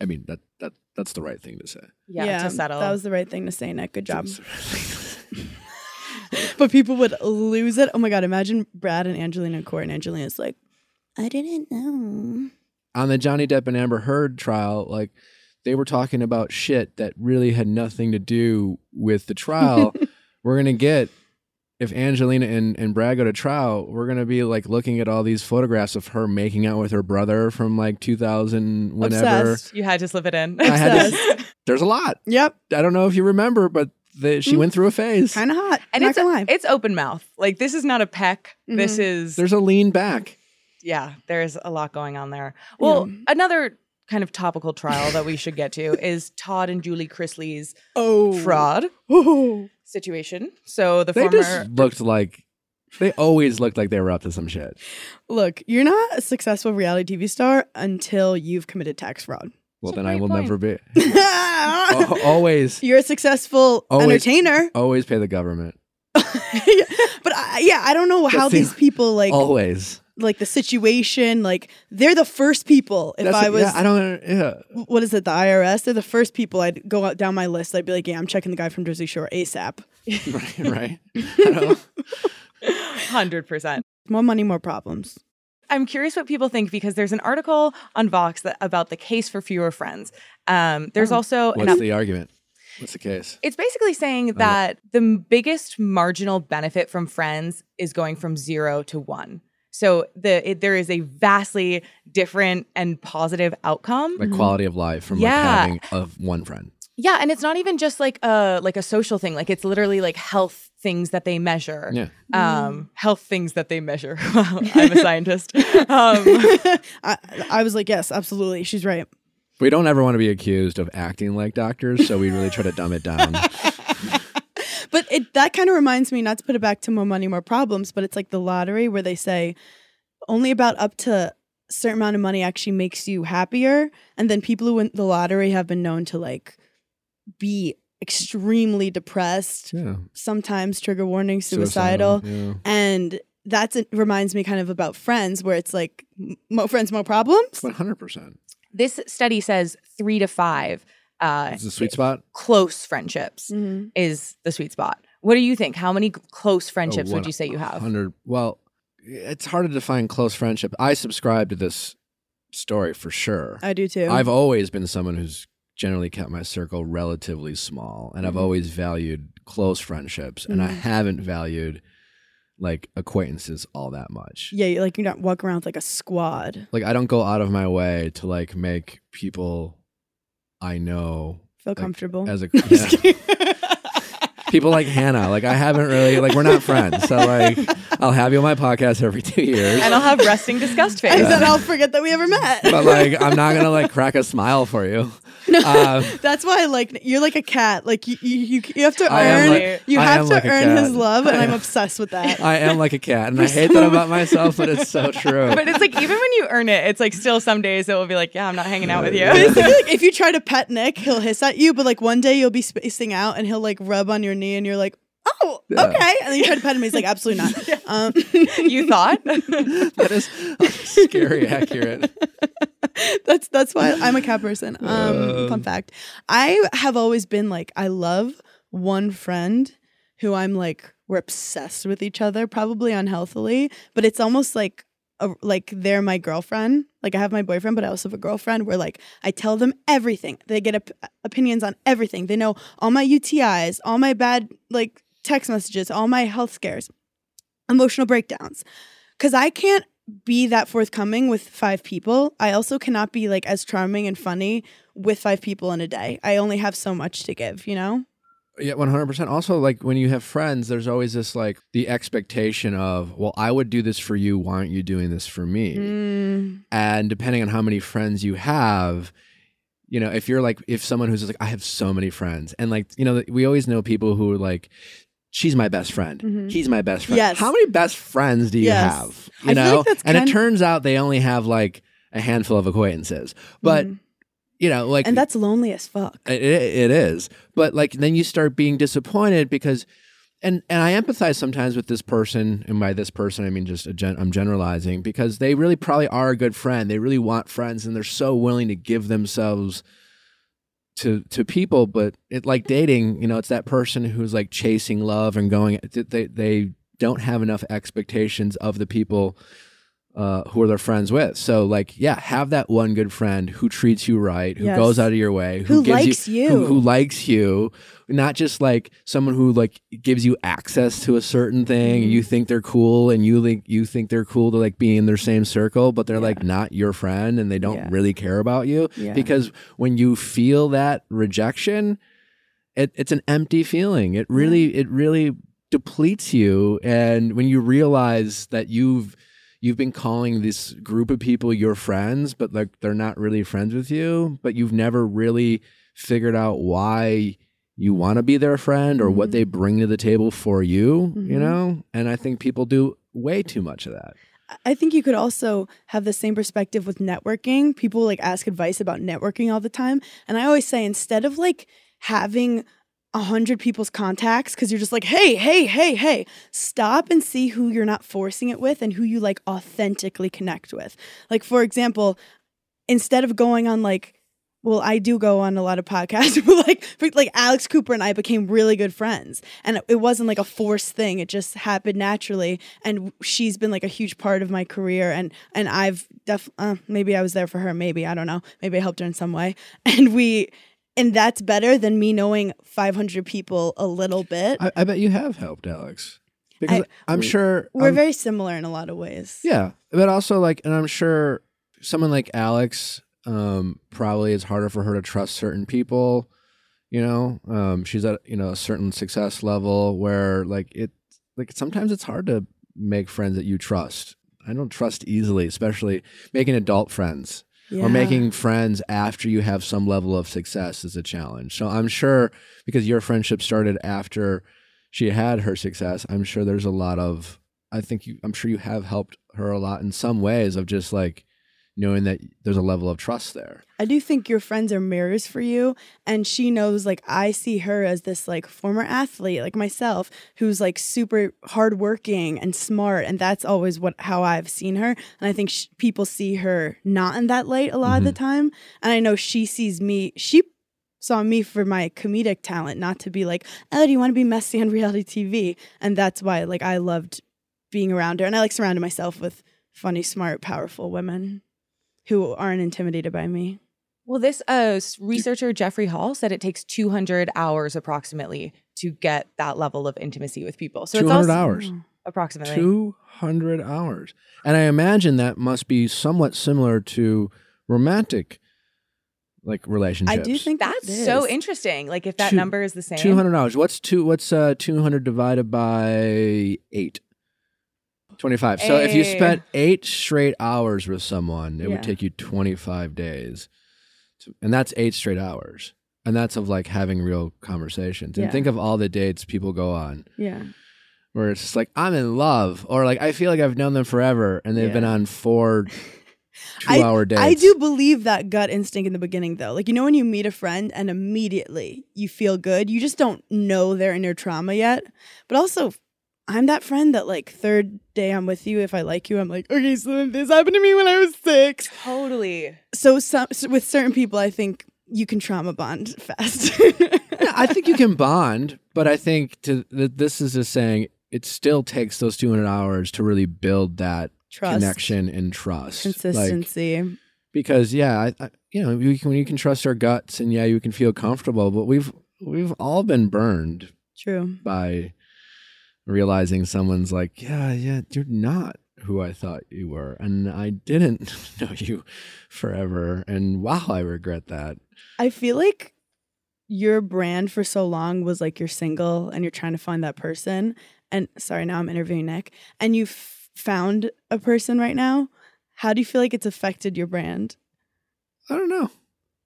I mean that that that's the right thing to say. Yeah, to settle. That was the right thing to say, Nick. Good job. but people would lose it. Oh my god! Imagine Brad and Angelina court, and Angelina's like, "I didn't know." On the Johnny Depp and Amber Heard trial, like they were talking about shit that really had nothing to do with the trial. we're gonna get if Angelina and, and Brad go to trial, we're gonna be like looking at all these photographs of her making out with her brother from like 2000 whenever. Obsessed. you had to slip it in. I had to- There's a lot. Yep, I don't know if you remember, but the, she Mm. went through a phase. kind of hot. and not it's gonna lie. it's open mouth. Like this is not a peck. This Mhm. is There's a lean back. yeah. There's a lot going on there. Well, Yeah. another kind of topical trial that we should get to is Todd and Julie Chrisley's oh, fraud Oh. Situation. So the They former just looked like they always looked like they were up to some shit. Look, you're not a successful reality TV star until you've committed tax fraud. Well, That's then I will point. never be. Al- always, You're a successful Always- entertainer. always pay the government. but I, yeah, I don't know how these people like always. Like the situation. Like they're the first people. If That's I it. was, yeah, I don't. Yeah, what is it, the IRS? They're the first people I'd go out down my list. I'd be like, yeah, I'm checking the guy from Jersey Shore ASAP. right, right. Hundred percent. More money, more problems. I'm curious what people think because there's an article on Vox that, about the case for fewer friends. Um, there's Oh. also an What's the argument? What's the case? It's basically saying that the biggest marginal benefit from friends is going from zero to one. So the it, there is a vastly different and positive outcome. Like quality of life from Yeah. like having of one friend. Yeah, and it's not even just like a like a social thing. Like it's literally like health things that they measure. Yeah. Um, health things that they measure. I'm a scientist. Um, I, I was like, yes, absolutely. She's right. We don't ever want to be accused of acting like doctors, so we really try to dumb it down. But it that kind of reminds me, not to put it back to more money, more problems, but it's like the lottery where they say only about up to a certain amount of money actually makes you happier. And then people who win the lottery have been known to like be extremely depressed, Yeah. sometimes trigger warning, suicidal. Yeah. And that reminds me kind of about friends where it's like more friends, more problems. One hundred percent. this study says three to five uh, It's a sweet spot. close friendships Mhm. is the sweet spot. What do you think? How many close friendships Oh, would you say you have? Hundred. Well, it's hard to define close friendship. I subscribe to this story for sure. I do too. I've always been someone who's generally kept my circle relatively small, and I've Mhm. always valued close friendships, and I Mhm. haven't valued like acquaintances all that much. yeah, like you're not walking around with like a squad. Like I don't go out of my way to like make people I know Feel Like, comfortable. as a yeah. People like Hannah. Like I haven't really like we're not friends, so like I'll have you on my podcast every two years. and I'll have resting disgust face. and I'll forget that we ever met. but like I'm not gonna like crack a smile for you. Um, That's why I like you're like a cat. Like you, you, you, you have to I earn. like- you I have to like earn his love, and I I'm obsessed with that. I am like a cat, and I hate that about myself, but it's so true. but it's like even when you earn it, it's like still some days it will be like, yeah, I'm not hanging out with you. Like, if you try to pet Nick, he'll hiss at you. But like one day you'll be spacing out, and he'll like rub on your knee, and you're like, "Oh, Yeah. okay." And then you try to pet him, he's like, "Absolutely not." Um, you thought? that is scary accurate. that's that's why I'm a cat person. Um, Uh. fun fact: I have always been like, I love one friend who I'm like, we're obsessed with each other, probably unhealthily, but it's almost like. A, like they're my girlfriend. Like I have my boyfriend, but I also have a girlfriend. Where like I tell them everything. They get op- opinions on everything. They know all my UTIs, all my bad like text messages, all my health scares, emotional breakdowns. Because I can't be that forthcoming with five people. I also cannot be like as charming and funny with five people in a day. I only have so much to give, you know? Yeah, one hundred percent. Also, like when you have friends, there's always this like the expectation of, well, I would do this for you. Why aren't you doing this for me? Mm, And depending on how many friends you have, you know, if you're like if someone who's like, I have so many friends, and like you know, we always know people who are like. She's my best friend. Mhm. He's my best friend. Yes. How many best friends do you Yes. have? I You feel know, like and it turns out they only have like a handful of acquaintances. But mhm. You know, like and that's lonely as fuck. it, it is. But like then you start being disappointed because and and i empathize sometimes with this person and by this person i mean just a gen, i'm generalizing because they really probably are a good friend. They really want friends and they're so willing to give themselves to to people. But it like dating you know it's that person who's like chasing love and going they they don't have enough expectations of the people uh, who are their friends with. So, like, yeah, have that one good friend who treats you right, who Yes. goes out of your way, who, Who gives likes you. who, who likes you, not just like someone who like gives you access to a certain thing. You Mm-hmm. think they're cool, and you think you think they're cool to like be in their same circle, but they're like not your friend, and they don't Yeah. really care about you. Yeah. Because when you feel that rejection, it, it's an empty feeling. It really, it really depletes you. And when you realize that you've you've been calling this group of people your friends, but like they're not really friends with you, but you've never really figured out why you want to be their friend or what Mhm. they bring to the table for you, you Mhm. know? And I think people do way too much of that. I think you could also have the same perspective with networking. People like ask advice about networking all the time. And I always say instead of like having hundred people's contacts because you're just like, hey, hey, hey, hey, stop and see who you're not forcing it with and who you like authentically connect with. Like, for example, instead of going on like well, I do go on a lot of podcasts, like, like Alex Cooper and I became really good friends, and it wasn't like a forced thing; it just happened naturally. And she's been like a huge part of my career, and and I've def uh, maybe I was there for her, maybe I don't know, maybe I helped her in some way, and we, and that's better than me knowing 500 people a little bit. I, I bet you have helped Alex. Because I, am sure We're I'm- very similar in a lot of ways. Yeah, but also like, and I'm sure someone like Alex, um, probably it's harder for her to trust certain people, you You know, um, she's at you know a certain success level where like it like sometimes it's hard to make friends that you trust. I don't trust easily, especially making adult friends Yeah. or making friends after you have some level of success is a challenge. So I'm sure because your friendship started after she had her success, I'm sure there's a lot of I think you I'm sure you have helped her a lot in some ways of just like knowing that there's a level of trust there. I do think your friends are mirrors for you. And she knows, like, I see her as this, like, former athlete, like myself, who's, like, super hardworking and smart. And that's always what how I've seen her. And I think sh- people see her not in that light a lot of the mm-hmm. time. And I know she sees me, she saw me for my comedic talent, not to be like, oh, do you want to be messy on reality TV? And that's why, like, I loved being around her. And I like surrounded myself with funny, smart, powerful women who aren't intimidated by me. Well, this uh, researcher Jeffrey Hall said it takes 200 hours approximately to get that level of intimacy with people. So 200 it's also hours. approximately. 200 hours. And I imagine that must be somewhat similar to romantic like relationships. I do think That's so interesting. Like if that Two- number is the same. 200 hours. What's two what's uh 200 divided by 8? 25. So if you Hey. spent 8 straight hours with someone, it Yeah. would take you 25 days. To- And that's 8 straight hours. And that's of like having real conversations. And Yeah. think of all the dates people go on Yeah. where it's just like I'm in love or like I feel like I've known them forever and they've been Yeah. on four 2-hour dates. I do believe that gut instinct in the beginning, though. Like, you know, when you meet a friend and immediately you feel good, you just don't know their inner trauma yet. But also, I'm that friend that, like, third day I'm with you, if I like you, I'm like, okay, so this happened to me when I was six. Totally. So, some, so with certain people, I think you can trauma bond fast. Yeah, I think you can bond, but I think to th- this is just saying it still takes those 200 hours to really build that Trust, connection and trust. Like, consistency. because yeah, I, I, you know, you can, you can trust our guts and yeah, you can feel comfortable, but we've we've all been burned True. by realizing someone's like, yeah, yeah, you're not who I thought you were, and I didn't know you forever, and wow, I regret that. I feel like your brand for so long was like you're single and you're trying to find that person. And sorry, now I'm interviewing Nick. And you found a person right now. How do you feel like it's affected your brand? I don't know.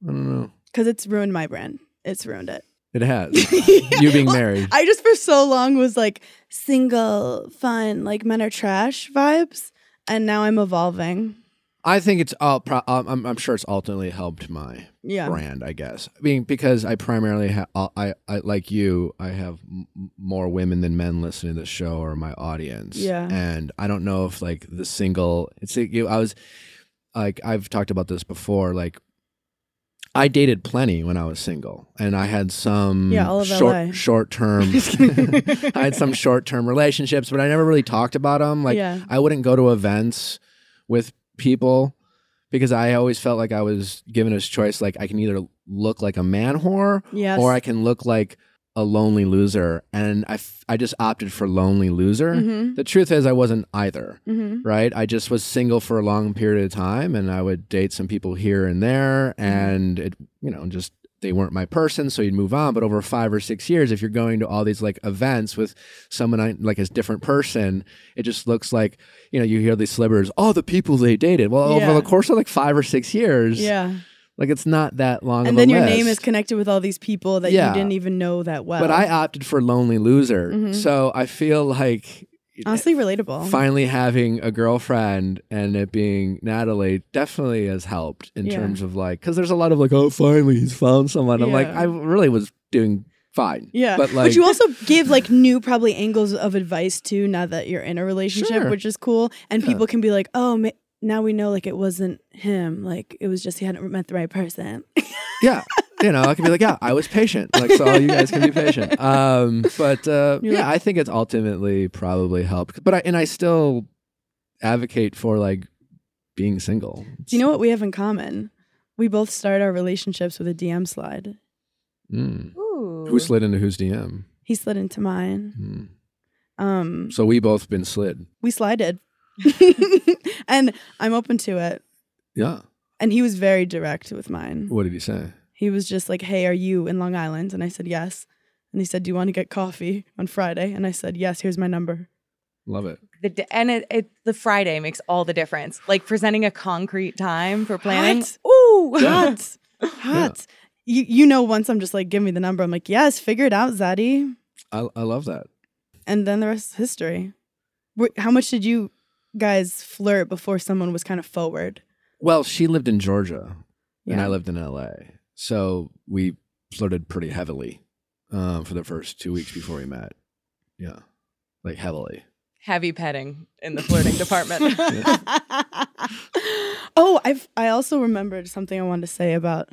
I don't know. Because it's ruined my brand. It's ruined it. It has you being Well, married. I just for so long was like single, fun, like men are trash vibes. And now I'm evolving. I think it's all. Pro- um, I'm, I'm sure it's ultimately helped my Yeah. brand. I guess. I mean, because I primarily have. I, I like you. I have m- more women than men listening to the show or my audience. Yeah. And I don't know if like the single. It's like, you. I was like I've talked about this before. Like I dated plenty when I was single, and I had some Yeah, all of LA. short short term. I had some short term relationships, but I never really talked about them. Like yeah. I wouldn't go to events with people because I always felt like I was given a choice. Like I can either look like a man whore Yes. or I can look like a lonely loser, and I, f- I just opted for lonely loser. Mm-hmm. The truth is, I wasn't either. Mm-hmm. Right, I just was single for a long period of time, and I would date some people here and there, Mm-hmm. and it, you know, just they weren't my person, so you'd move on. But over five or six years, if you're going to all these like events with someone I- like a different person, it just looks like you know you hear these celebrities, all the people they dated. Well, Yeah. over the course of like five or six years, Yeah. Like it's not that long. And then your name is connected with all these people that Yeah. you didn't even know that well. But I opted for lonely loser, Mhm. so I feel like honestly relatable. finally having a girlfriend and it being Natalie definitely has helped in Yeah. terms of like because there's a lot of like oh finally he's found someone. I'm like I really was doing fine. Yeah. but like but you also give like new probably angles of advice too now that you're in a relationship, Sure. which is cool. And Yeah. people can be like, "Oh, ma- now we know like it wasn't him. Like it was just he hadn't met the right person." yeah, you know I can be like yeah I was patient. Like so you guys can be patient. Um, but uh, yeah, like- I think it's ultimately probably helped. But I and I still advocate for like being single. Do you know what we have in common? We both start our relationships with a DM slide. Mm. Ooh. Who slid into whose DM? He slid into mine. Mm. Um, So we both been slid. we slided, and I'm open to it. Yeah. And he was very direct with mine. What did he say? He was just like, "Hey, are you in Long Island?" And I said, "Yes." And he said, "Do you want to get coffee on Friday?" And I said, "Yes, here's my number." Love it. The d- and it, it the Friday makes all the difference. Like presenting a concrete time for planning. Hot. Ooh, Hot. Hot. You you know once I'm just like, "Give me the number." I'm like, "Yes, figure it out, Zaddy." I, I love that. And then the rest is history. How much did you guys flirt before someone was kind of forward? Well, she lived in Georgia and I lived in LA. So we flirted pretty heavily um, for the first two weeks before we met. Yeah. Like heavily. heavy petting in the flirting department. oh, I've I also remembered something I wanted to say about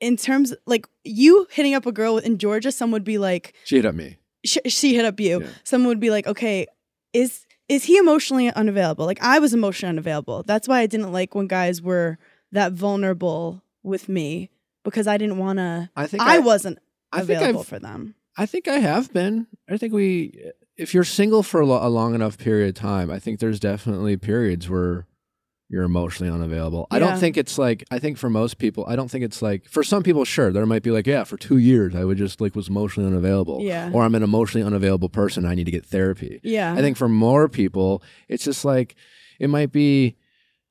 in terms like you hitting up a girl in Georgia. Some would be like She hit up me. sh- she hit up you. Yeah. Someone would be like, okay, is is he emotionally unavailable? Like I was emotionally unavailable. That's why I didn't like when guys were that vulnerable with me because I didn't want to. I think I, I, wasn't I available for them. I think I have been. I think we, if you're single for a long enough period of time, I think there's definitely periods where you're emotionally unavailable. I don't think it's like, I think for most people, I don't think it's like, for some people, sure, there might be like, yeah, for two years, I would just like was emotionally unavailable. Yeah. Or I'm an emotionally unavailable person. I need to get therapy. Yeah. I think for more people, it's just like, it might be,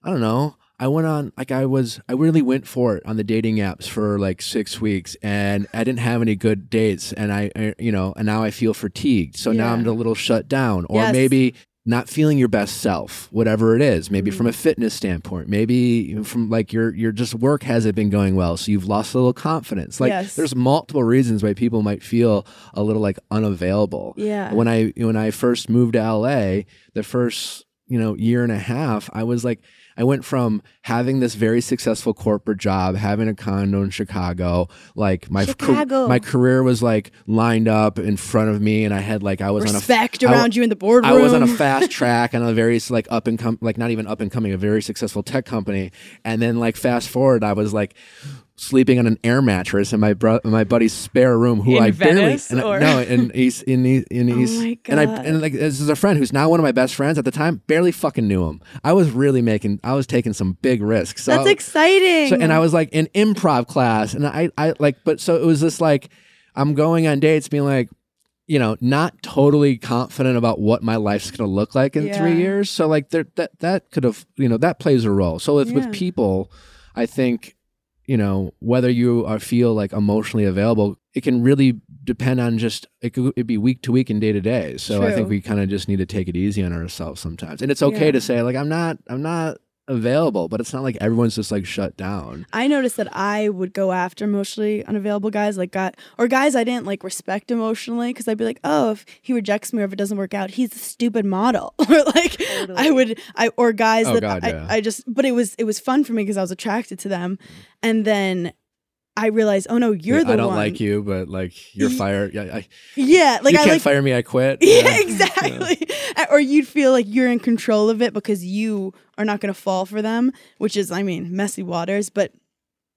I don't know. I went on like I was I really went for it on the dating apps for like six weeks and I didn't have any good dates and I, I you know and now I feel fatigued so now I'm a little shut down or Yes. maybe not feeling your best self whatever it is maybe Mm-hmm. from a fitness standpoint maybe from like your your just work hasn't been going well so you've lost a little confidence like Yes. there's multiple reasons why people might feel a little like unavailable yeah. when I when I first moved to LA, the first you know year and a half, I was like I went from having this very successful corporate job, having a condo in Chicago, like my ca- my career was like lined up in front of me, and I had like I was Respect on a I- around you in the boardroom. I was on a fast track and a very like up and come like not even up and coming, a very successful tech company, and then like fast forward, I was like sleeping on an air mattress in my bro- my buddy's spare room, who In I Venice, barely or- no in East in East, in Oh East, my and I and like this is a friend who's now one of my best friends at the time. Barely fucking knew him. I was really making, I was taking some big risks. So That's exciting. so, and I was like in improv class, and I, I like, but so it was just like I'm going on dates, being like, you know, not totally confident about what my life's going to look like in three years. So like there, that that could have, you know, that plays a role. So with Yeah. with people, I think, you know, whether you are feel like emotionally available, it can really depend on just it could it'd be week to week and day to day. So I think we kind of just need to take it easy on ourselves sometimes, and it's okay Yeah. to say like I'm not, I'm not available, but it's not like everyone's just like shut down. I noticed that I would go after emotionally unavailable guys, like guy or guys I didn't like respect emotionally, because I'd be like, oh, if he rejects me or if it doesn't work out, he's a stupid model, or like I would, I or guys Oh, that God, I, yeah. I just, but it was it was fun for me because I was attracted to them, mm. and then I realize, oh no, you're Yeah, the one. I don't one. like you, but like you're fired. Yeah, I, Yeah, like you I can't like. fire me. I quit. yeah, exactly. Or you'd feel like you're in control of it because you are not going to fall for them, which is, I mean, messy waters. But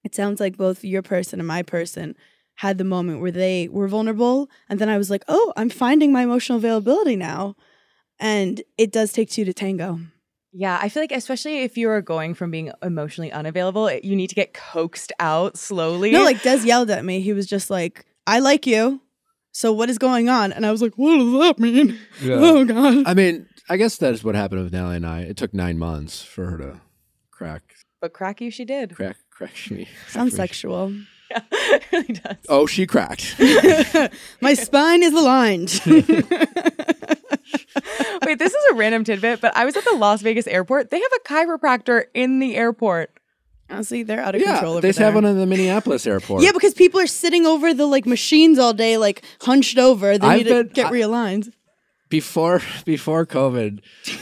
it sounds like both your person and my person had the moment where they were vulnerable. And then I was like, oh, I'm finding my emotional availability now. And it does take two to tango. Yeah, I feel like especially if you are going from being emotionally unavailable, it- you need to get coaxed out slowly. No, like Des yelled at me. He was just like, I like you. So what is going on? And I was like, what does that mean? Yeah. Oh, God. I mean, I guess that's what happened with Natalie and I. It took nine months for her to crack, but crack you, she did. crack, crack me. Sounds crack me. sexual. Yeah, it really does. Oh, she cracked. my spine is aligned. Wait, this is a random tidbit, but I was at the Las Vegas airport. They have a chiropractor in the airport. Honestly, they're out of yeah, control over they there. have one in the Minneapolis airport. yeah, because people are sitting over the like machines all day, like hunched over. They I've need to get I- realigned. before before COVID.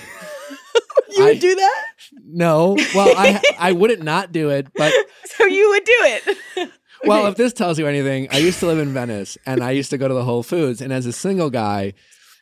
You I- would do that? No, well, I I wouldn't not do it, but So you would do it. well, if this tells you anything, I used to live in Venice, and I used to go to the Whole Foods, and as a single guy.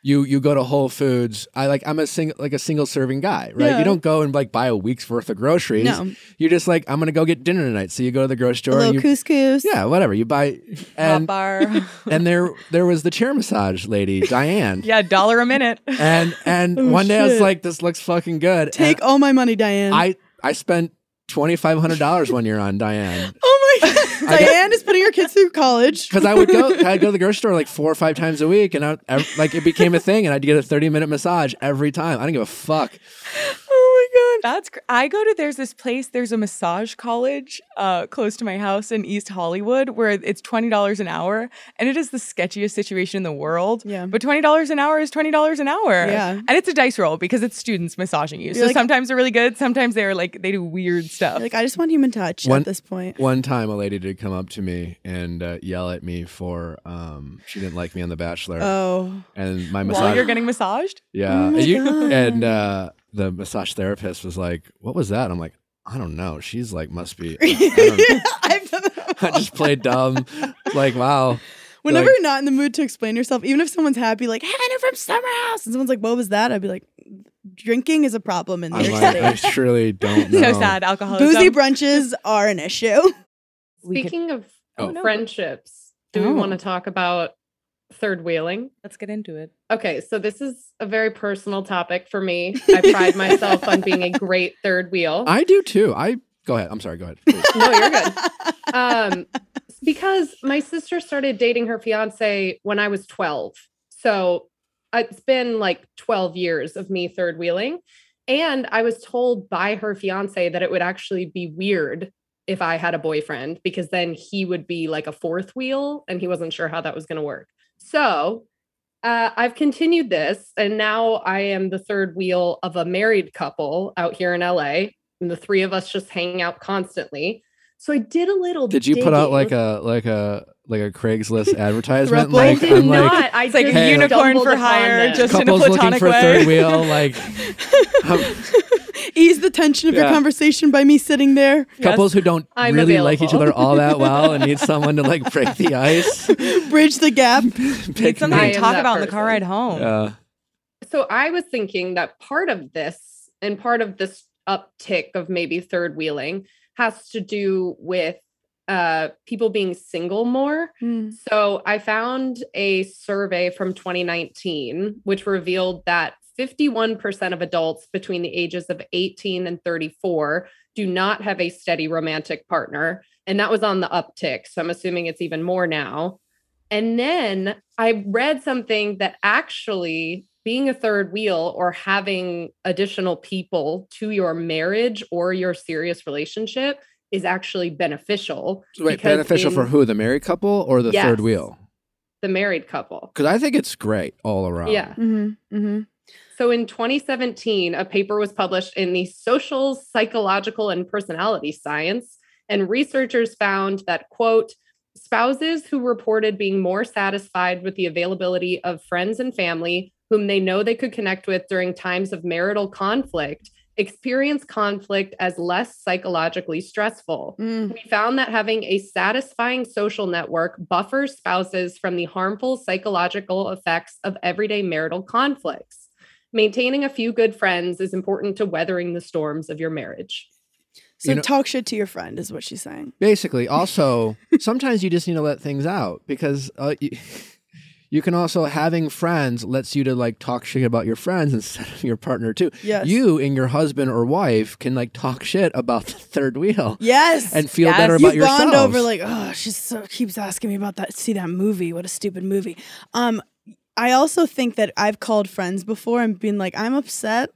You, you go to Whole Foods. I like I'm a single like a single serving guy, right? Yeah. You don't go and like buy a week's worth of groceries. No. You're just like I'm gonna go get dinner tonight. So you go to the grocery A store. little and you, couscous. yeah, whatever. You buy Hot and bar. and there there was the chair massage lady, Diane. yeah, dollar a minute. And and Oh, one day I was like, this looks fucking good. Take And all my money, Diane. I I spent twenty five hundred dollars one year on Diane. oh Diane is putting her kids through college. Because I would go, I'd go to the grocery store like four or five times a week, and I like it became a thing, and I'd get a thirty minute massage every time. I didn't give a fuck. Oh my god. That's gr- I go to there's this place there's a massage college uh close to my house in East Hollywood where it's twenty dollars an hour and it is the sketchiest situation in the world. Yeah. But twenty dollars an hour is twenty dollars an hour. Yeah. and it's a dice roll because it's students massaging you. You're so like- sometimes they're really good, sometimes they're like they do weird stuff. Like I just want human touch One- at this point. One time, a lady did come up to me and uh, yell at me for um, she didn't like me on The Bachelor, Oh. and my massage. While you're getting massaged, yeah, Oh my You- God. and uh, the massage therapist was like, "What was that?" I'm like, "I don't know. She's like, must be." I, don't- I've done that. I just played dumb. Like, wow. Whenever like- you're not in the mood to explain yourself, even if someone's happy, like Hannah from Summer House, and someone's like, "What was that?" I'd be like, "Drinking is a problem in New I'm York like, I truly don't know. so sad. Alcoholism. Boozy brunches are an issue." We could- Speaking of Oh. no. friendships, do we Oh. want to talk about third wheeling? Let's get into it. Okay, so this is a very personal topic for me. I pride myself on being a great third wheel. I do too. I go ahead. I'm sorry. Go ahead. please. No, you're good. um, because my sister started dating her fiance when I was 12. So uh, it's been like 12 years of me third wheeling. And I was told by her fiance that it would actually be weird if I had a boyfriend because then he would be like a fourth wheel and he wasn't sure how that was going to work. So uh, I've continued this and now I am the third wheel of a married couple out here in LA. And the three of us just hang out constantly. So I did a little. Did you put out like a like a like a Craigslist advertisement? Thruple? I did I'm like not. I It's like just a unicorn for hire, this. just in a couples looking platonic for way. third wheel. Like um, Ease the tension of your conversation by me sitting there. couples who don't I'm really like each other all that well and need someone to like break the ice. Bridge the gap. Need Pick something I to talk that about in the car ride home. Uh, so I was thinking that part of this and part of this uptick of maybe third wheeling has to do with uh people being single more. Hmm. So I found a survey from 2019 which revealed that 51% of adults between the ages of 18 and 34 do not have a steady romantic partner and that was on the uptick. So I'm assuming it's even more now. And then I read something that actually being a third wheel or having additional people to your marriage or your serious relationship is actually beneficial. so wait, because beneficial for who? The married couple or the third wheel? The married couple. Because I think it's great all around. Yeah. Mm-hmm. Mm-hmm. So in 2017, a paper was published in the Social, Psychological, and Personality Science, and researchers found that, quote, spouses who reported being more satisfied with the availability of friends and family whom they know they could connect with during times of marital conflict experience conflict as less psychologically stressful. Mm. We found that having a satisfying social network buffers spouses from the harmful psychological effects of everyday marital conflicts. Maintaining a few good friends is important to weathering the storms of your marriage. So You know- talk shit to your friend is what she's saying. Basically, also sometimes you just need to let things out because uh, you, you can also having friends lets you to like talk shit about your friends instead of your partner too. Yes. You and your husband or wife can like talk shit about the third wheel Yes. and feel Yes. better you about bond yourselves. over like, oh, she so keeps asking me about that. See that movie? What a stupid movie. Um, I also think that I've called friends before and been like, I'm upset.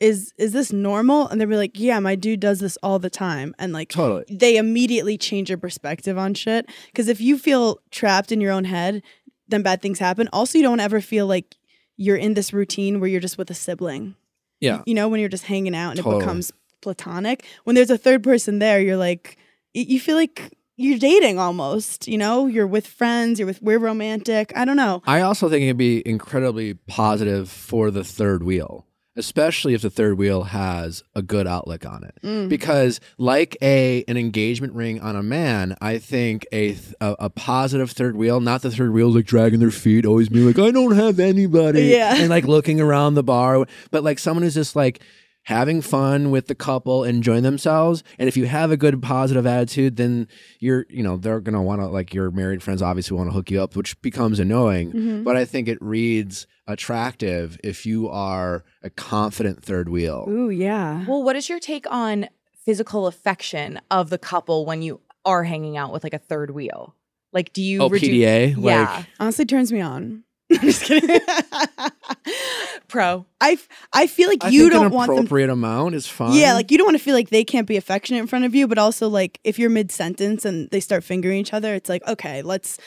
Is is this normal? And they'll be like, Yeah, my dude does this all the time. And like totally. they immediately change your perspective on shit. Because if you feel trapped in your own head, then bad things happen. Also, you don't ever feel like you're in this routine where you're just with a sibling. Yeah. You know, when you're just hanging out and Totally. it becomes platonic. When there's a third person there, you're like, you feel like you're dating almost. You know, you're with friends. You're with we're romantic. I don't know. I also think it'd be incredibly positive for the third wheel, especially if the third wheel has a good outlook on it. Mm. Because like a an engagement ring on a man, I think a, th- a a positive third wheel, not the third wheel like dragging their feet, always being like I don't have anybody, Yeah. and like looking around the bar, but like someone who's just like having fun with the couple, enjoying themselves, and if you have a good positive attitude, then you're you know they're gonna want to like your married friends obviously want to hook you up, which becomes annoying. Mhm. But I think it reads attractive if you are a confident third wheel. Ooh, yeah. Well, what is your take on physical affection of the couple when you are hanging out with like a third wheel? Like, do you Oh, redu- PDA. Yeah, Like, Honestly, turns me on. I'm just kidding. pro. I, f- I feel like I you think don't an want them. appropriate amount is fine. Yeah, like you don't want to feel like they can't be affectionate in front of you, but also like if you're mid sentence and they start fingering each other, it's like, okay, let's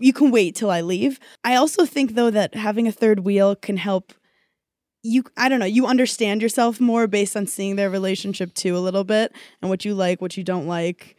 you can wait till I leave. I also think though that having a third wheel can help you I don't know, you understand yourself more based on seeing their relationship too a little bit and what you like, what you don't like.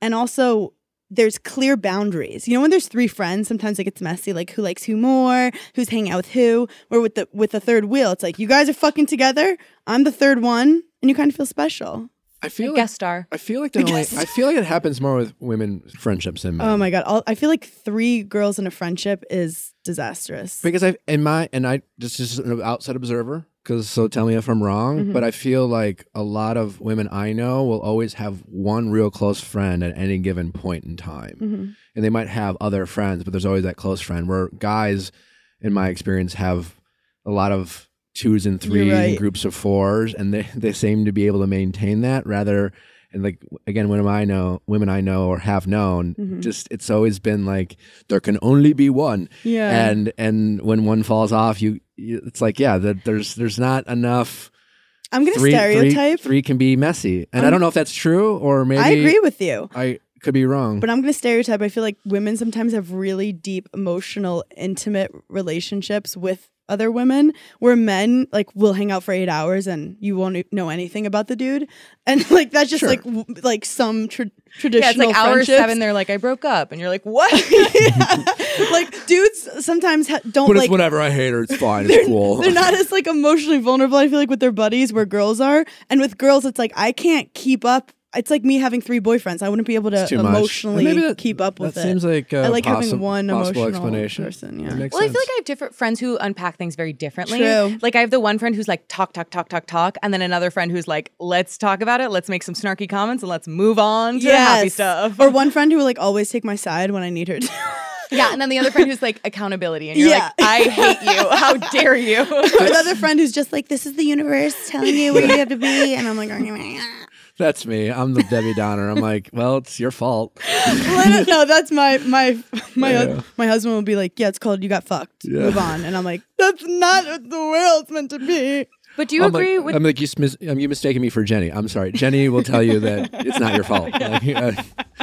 And also there's clear boundaries. You know, when there's three friends, sometimes it gets messy, like who likes who more, who's hanging out with who. Or with the with the third wheel, it's like you guys are fucking together. I'm the third one, and you kind of feel special. I feel like guest star. I feel like the only. I feel like it happens more with women friendships than oh men. Oh my god, All, I feel like three girls in a friendship is disastrous. Because I in my and I just just an outside observer. Because so tell me if I'm wrong, Mhm. but I feel like a lot of women I know will always have one real close friend at any given point in time, Mhm. and they might have other friends, but there's always that close friend. Where guys, in my experience, have a lot of twos and threes and groups of fours, and they they seem to be able to maintain that rather. And like again, women I know, women I know or have known, Mhm. just it's always been like there can only be one Yeah, and and when one falls off you, you it's like yeah that there's there's not enough I'm gonna three, three- stereotype. three can be messy and i I'm- don't know if that's true or maybe I agree with you. i could be wrong But I'm going to stereotype. I feel like women sometimes have really deep, emotional, intimate relationships with other women, where men like will hang out for eight hours and you won't know anything about the dude, and like that's just Sure. like w- like some tra- Yeah, it's like hour friendships. seven. They're like, I broke up, and you're like, what? Yeah. like dudes sometimes ha- don't but like whatever i hate her it's fine it's cool they're not as like emotionally vulnerable i feel like with their buddies where girls are and with girls it's like i can't keep up it's like me having three boyfriends i wouldn't be able to It's too much. emotionally Maybe that- keep up with that it seems like a I like having one possible emotional explanation person, yeah. That makes Well, I feel like I have different friends who unpack things very differently. True. Like I have the one friend who's like talk, talk, talk, talk, talk, and then another friend who's like, let's talk about it, let's make some snarky comments, and let's move on to happy stuff. or one friend who will like always take my side when i need her to yeah, and then the other friend who's like accountability, and you're Yeah. like, I hate you. How dare you? or another friend who's just like this is the universe telling you where you have to be and i'm like that's me i'm the debbie downer i'm like well it's your fault no, no, that's my my my Yeah. my husband will be like, yeah, it's called you got fucked. Yeah. Move on, and I'm like, that's not what the world's meant to be. But do you I'm like- agree with? I'm like you, mis- um, you mistaken me for Jenny. I'm sorry. Jenny will tell you that it's not your fault. Like, uh,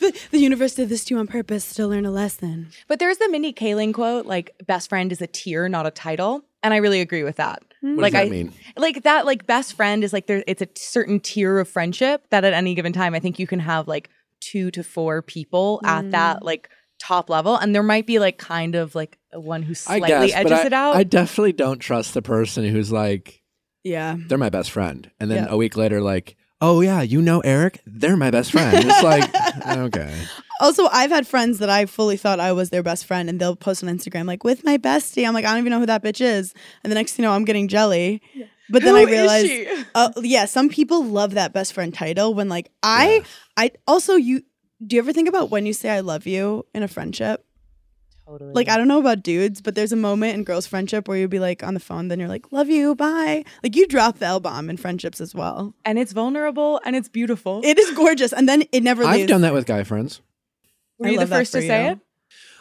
The, the universe did this to you on purpose to learn a lesson. but there's the Mindy Kaling quote, like best friend is a tier, not a title, and I really agree with that. What like does that I mean? like that like best friend is like there it's a certain tier of friendship that at any given time I think you can have like two to four people at that mm. like top level and there might be like kind of like one who slightly guess, edges I, it out. I definitely don't trust the person who's like, Yeah. they're my best friend, and then Yeah. a week later, like, oh yeah, you know Eric, they're my best friend. It's like, okay, Also, I've had friends that I fully thought I was their best friend, and they'll post on Instagram like with my bestie. I'm like, I don't even know who that bitch is, and the next thing you know, I'm getting jelly. Yeah. But then Who I is realized, uh, yeah, some people love that best friend title. When like I, I also you. Do you ever think about when you say I love you in a friendship? totally. Like I don't know about dudes, but there's a moment in girls' friendship where you'll be like on the phone, then you're like, "Love you, bye." Like you drop the L bomb in friendships as well. and it's vulnerable and it's beautiful. It is gorgeous, and then it never. Leaves. I've leaves. done that with guy friends. Were I you the first to for say you. it?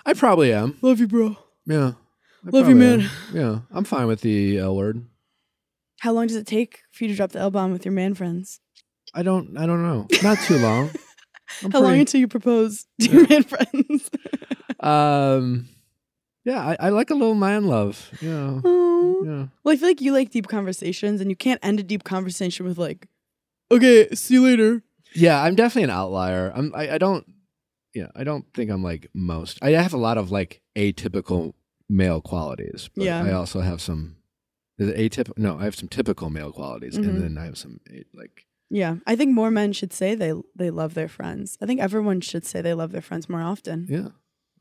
I probably am. Love you, bro. Yeah, I Love you, man. am. Yeah, I'm fine with the L word. How long does it take for you to drop the L bomb with your man friends? I don't. I don't know. Not too long. I'm How long until you propose to your man friends? Um, yeah, I, I like a little man love. Yeah, Oh. yeah. Well, I feel like you like deep conversations, and you can't end a deep conversation with like, "Okay, see you later." Yeah, I'm definitely an outlier. I'm. I, I don't. Yeah, I don't think I'm like most. I have a lot of like atypical male qualities. But Yeah. I also have some. Is it atypical? No, I have some typical male qualities, Mhm. and then I have some like. Yeah, I think more men should say they they love their friends. I think everyone should say they love their friends more often. Yeah,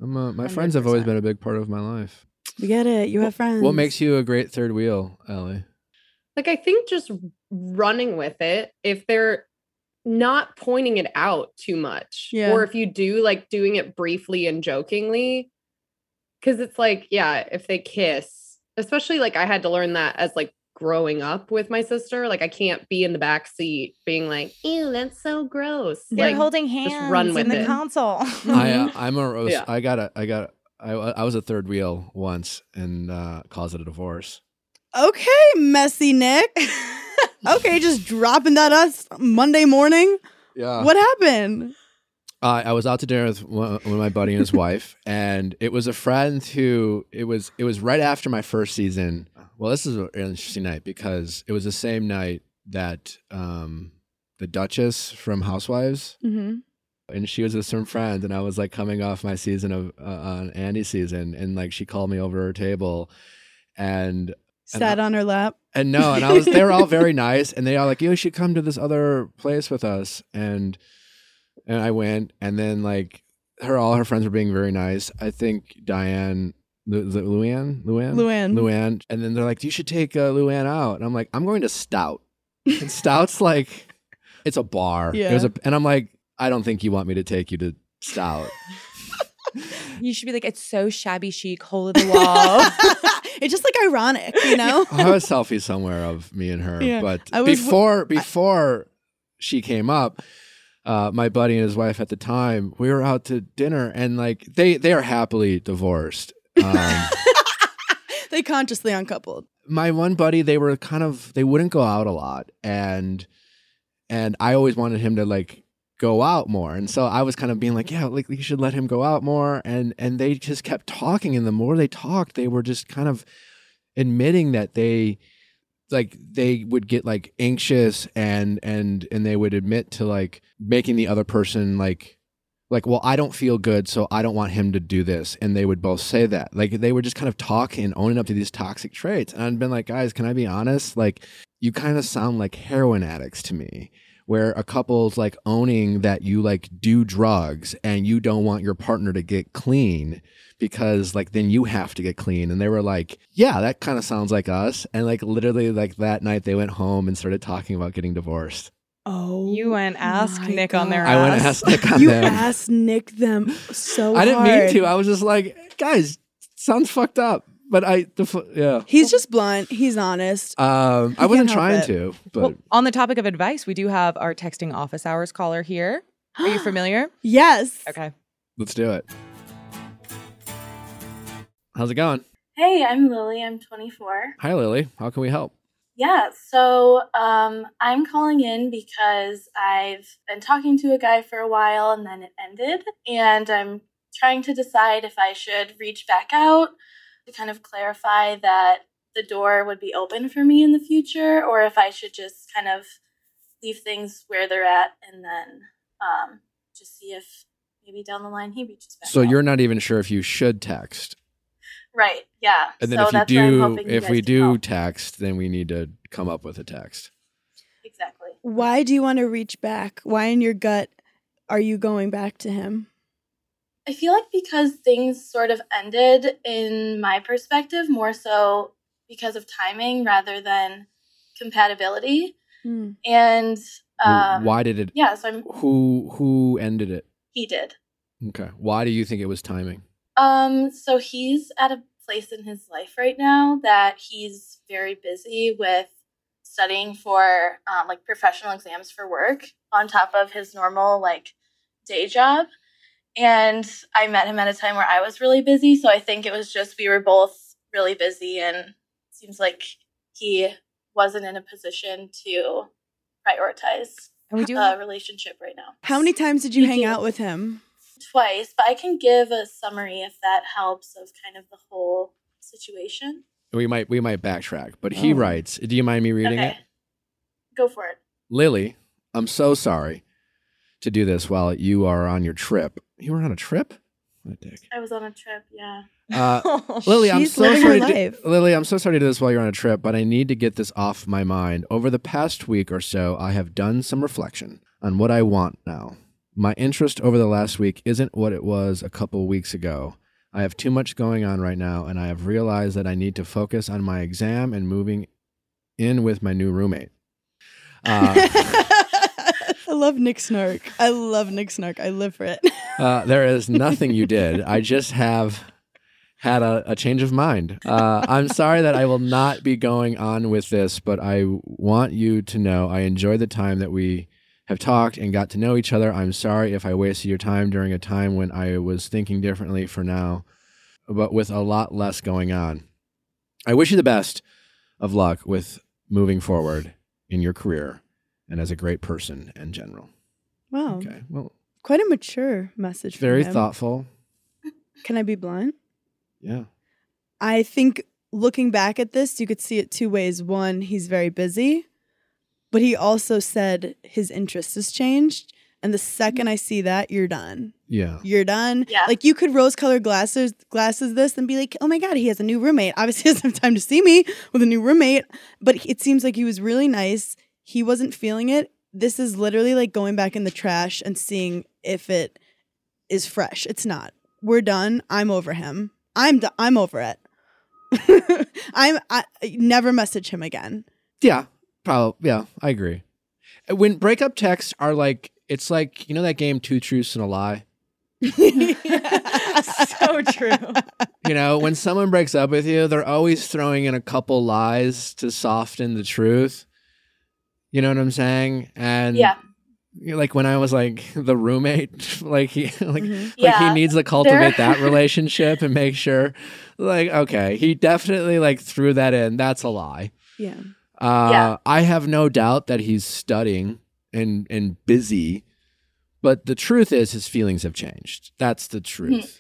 I'm. Uh, my friends have always been a big part of my life. We get it. You have friends. What makes you a great third wheel, Ellie? Like I think just running with it, if they're not pointing it out too much, Yeah. or if you do like doing it briefly and jokingly, because it's like, yeah, if they kiss, especially like I had to learn that as like growing up with my sister. Like I can't be in the back seat being like, "Ew, that's so gross." They're like holding hands run in with the it. console. I, uh, I'm a roast. Yeah. I got a. I got. I, I was a third wheel once and uh, caused it a divorce. Okay, messy Nick. okay, just dropping that us Monday morning. Yeah. What happened? Uh, I was out to dinner with one, with my buddy and his wife, and it was a friend who it was. It was right after my first season. Well, this is an interesting night because it was the same night that um, the Duchess from Housewives, Mm-hmm. and she was with some friend, and I was like coming off my season of uh, on Andi's season, and like she called me over to her table, and Sat on her lap. and no, and I was they were all very nice, and they all like you should come to this other place with us, and and I went, and then like her all her friends were being very nice. I think Diane, Lu, Lu- Luann, Luann, Luann. Luann, and then they're like, you should take uh, Luann out, and I'm like, I'm going to Stout, and Stout's like, it's a bar, It was Yeah. a, and I'm like, I don't think you want me to take you to Stout. you should be like, it's so shabby chic, hole in the wall. it's just like ironic, you know? I have a selfie somewhere of me and her, Yeah. but I was- before before she came up, uh, my buddy and his wife at the time, we were out to dinner, and like they they are happily divorced. Um, they consciously uncoupled. my one buddy, they were kind of they wouldn't go out a lot, and and I always wanted him to like go out more, and so I was kind of being like, yeah, like you should let him go out more, and and they just kept talking, and the more they talked, they were just kind of admitting that they like they would get like anxious and and and they would admit to like making the other person like like well i don't feel good so i don't want him to do this. And they would both say that. Like they were just kind of talking and owning up to these toxic traits. And i'd been like guys can i be honest? Like you kind of sound like heroin addicts to me where a couple's like owning that you like do drugs and you don't want your partner to get clean because like then you have to get clean and they were like yeah that kind of sounds like us and like literally like that night they went home and started talking about getting divorced Oh. You went ask my Nick on their God. i went and ass. nick on You them asked Nick them so i didn't hard. mean to i was just like guys sounds fucked up but i the, fu- yeah He's just blunt. He's honest. um i wasn't trying it. to but Well, on the topic of advice, we do have our texting office hours caller here. Are you familiar? yes. Okay. let's do it how's it going Hey, I'm Lily. I'm 24. hi lily how can we help Yeah, so um, I'm calling in because I've been talking to a guy for a while and then it ended. And I'm trying to decide if I should reach back out to kind of clarify that the door would be open for me in the future or if I should just kind of leave things where they're at and then um, just see if maybe down the line he reaches back so out. you're not even sure if you should text right, yeah. And then so if you that's where I'm do, hoping you if we do help. text, then we need to come up with a text. exactly. Why do you want to reach back? Why in your gut are you going back to him? I feel like because things sort of ended in my perspective more so because of timing rather than compatibility. Hmm. And um, Why did it? Yeah, so I'm, Who who ended it? he did. Okay. Why do you think it was timing? Um, so he's at a place in his life right now that he's very busy with studying for um, like professional exams for work on top of his normal like day job. And I met him at a time where I was really busy, so I think it was just we were both really busy, and it seems like he wasn't in a position to prioritize And we do a relationship right now. How many times did you We hang do. out with him? twice, but I can give a summary if that helps of kind of the whole situation. We might we might backtrack, but he Oh. writes. Do you mind me reading okay. it? Go for it. Lily, I'm so sorry to do this while you are on your trip. You were on a trip? What a dick. I was on a trip, yeah. Uh, Lily, I'm She's so living sorry. To do, life. Lily, I'm so sorry to do this while you're on a trip, but I need to get this off my mind. Over the past week or so, I have done some reflection on what I want now. My interest over the last week isn't what it was a couple weeks ago. I have too much going on right now, and I have realized that I need to focus on my exam and moving in with my new roommate. Uh, I love Nick Snark. I love Nick Snark. I live for it. Uh, there is nothing you did. I just have had a, a change of mind. Uh, I'm sorry that I will not be going on with this, but I want you to know I enjoy the time that we have talked and got to know each other. I'm sorry if I wasted your time during a time when I was thinking differently for now, but with a lot less going on. I wish you the best of luck with moving forward in your career and as a great person in general. Wow. Okay. Well, Quite a mature message. very him. thoughtful. Can I be blunt? Yeah. I think looking back at this, you could see it two ways. One, he's very busy, but he also said his interest has changed. And the second I see that, you're done. Yeah. You're done. Yeah. Like you could rose colored glasses glasses this and be like, oh my God, he has a new roommate. Obviously he doesn't have time to see me with a new roommate. But it seems like he was really nice. He wasn't feeling it. This is literally like going back in the trash and seeing if it is fresh. It's not. We're done. I'm over him. I'm d- I'm over it. I'm I never message him again. Yeah. Probably. Yeah. I agree. Uh, when breakup texts are like, it's like, you know, that game, Two Truths and a Lie? so true. You know, when someone breaks up with you, they're always throwing in a couple lies to soften the truth. You know what I'm saying? And Yeah. like when I was like the roommate, like he like Mhm. like Yeah. he needs to cultivate that relationship and make sure like okay, he definitely like threw that in. That's a lie. Yeah. Uh Yeah. I have no doubt that he's studying and and busy, but the truth is his feelings have changed. That's the truth.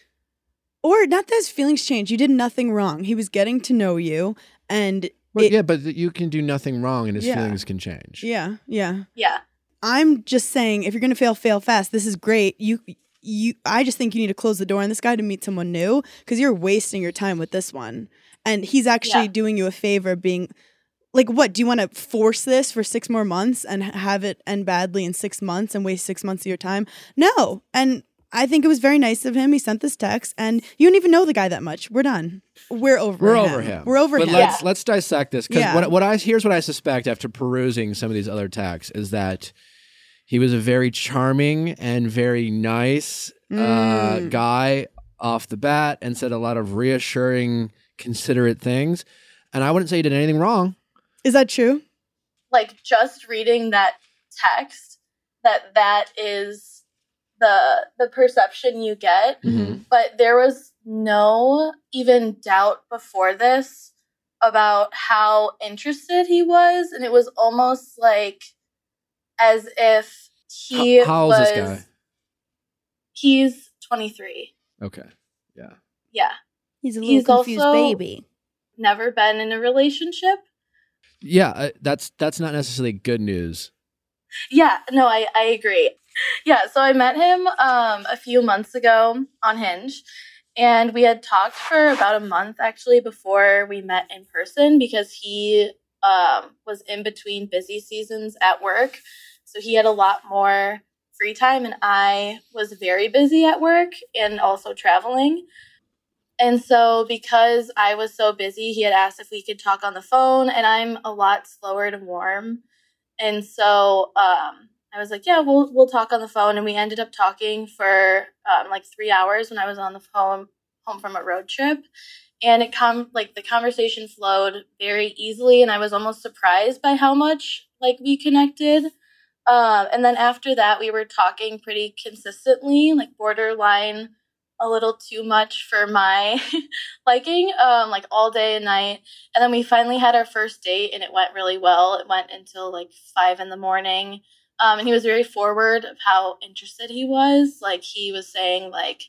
Or not that his feelings changed. You did nothing wrong. He was getting to know you and But It- yeah, but you can do nothing wrong and his Yeah. feelings can change. yeah, yeah. Yeah. I'm just saying if you're gonna fail, fail fast. This is great. You you I just think you need to close the door on this guy to meet someone new because you're wasting your time with this one. And he's actually Yeah. doing you a favor being like what do you want to force this for six more months and have it end badly in six months and waste six months of your time no and i think it was very nice of him he sent this text and you don't even know the guy that much we're done we're over We're him. over him. we're over but him let's let's dissect this because Yeah. what what I here's what I suspect after perusing some of these other texts is that he was a very charming and very nice uh, Mm. guy off the bat and said a lot of reassuring, considerate things. And I wouldn't say he did anything wrong. is that true Like just reading that text, that that is the the perception you get. Mhm. But there was no even doubt before this about how interested he was, and it was almost like as if he How, how old was. is this guy? He's twenty three. Okay. Yeah. Yeah, he's a little He's confused also- baby never been in a relationship. Yeah, uh, that's that's not necessarily good news. Yeah, no, I, I agree. Yeah, so I met him um, a few months ago on Hinge, and we had talked for about a month actually before we met in person because he um, was in between busy seasons at work. So he had a lot more free time, and I was very busy at work and also traveling. And so, because I was so busy, he had asked if we could talk on the phone, and I'm a lot slower to warm. And so um, I was like, "Yeah, we'll we'll talk on the phone." And we ended up talking for um, like three hours when I was on the phone home from a road trip. And it come like the conversation flowed very easily, and I was almost surprised by how much like we connected. Um, and then after that, we were talking pretty consistently, like borderline a little too much for my liking, um, like all day and night. And then we finally had our first date, and it went really well. It went until like five in the morning. Um, and he was very forward of how interested he was. Like he was saying, like,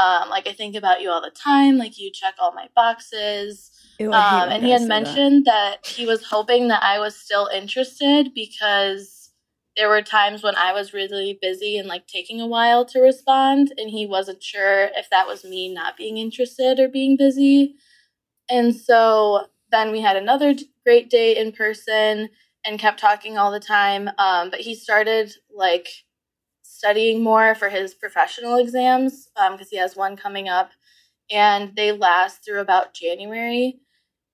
um, like I think about you all the time. Like you check all my boxes. Ew, Um, and he had say that. mentioned that. he was hoping that I was still interested because there were times when I was really busy and like taking a while to respond, and he wasn't sure if that was me not being interested or being busy. And so then we had another great date in person and kept talking all the time. Um, but he started like studying more for his professional exams because he has one coming up, and they last through about January.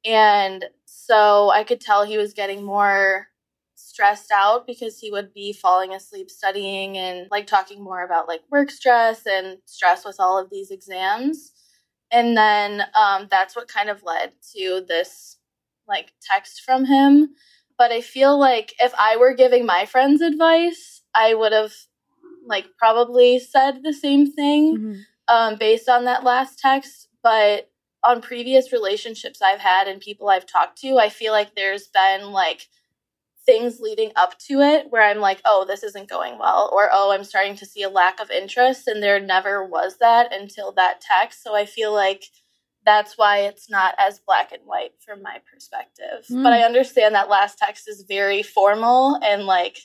And so I could tell he was getting more stressed out because he would be falling asleep studying and like talking more about like work stress and stress with all of these exams. And then um, that's what kind of led to this like text from him. But I feel like if I were giving my friends advice, I would have like probably said the same thing Mhm. um, based on that last text. But on previous relationships I've had and people I've talked to, I feel like there's been like things leading up to it where I'm like, oh, this isn't going well, or oh, I'm starting to see a lack of interest. And there never was that until that text. So I feel like that's why it's not as black and white from my perspective. Mm. But I understand that last text is very formal and like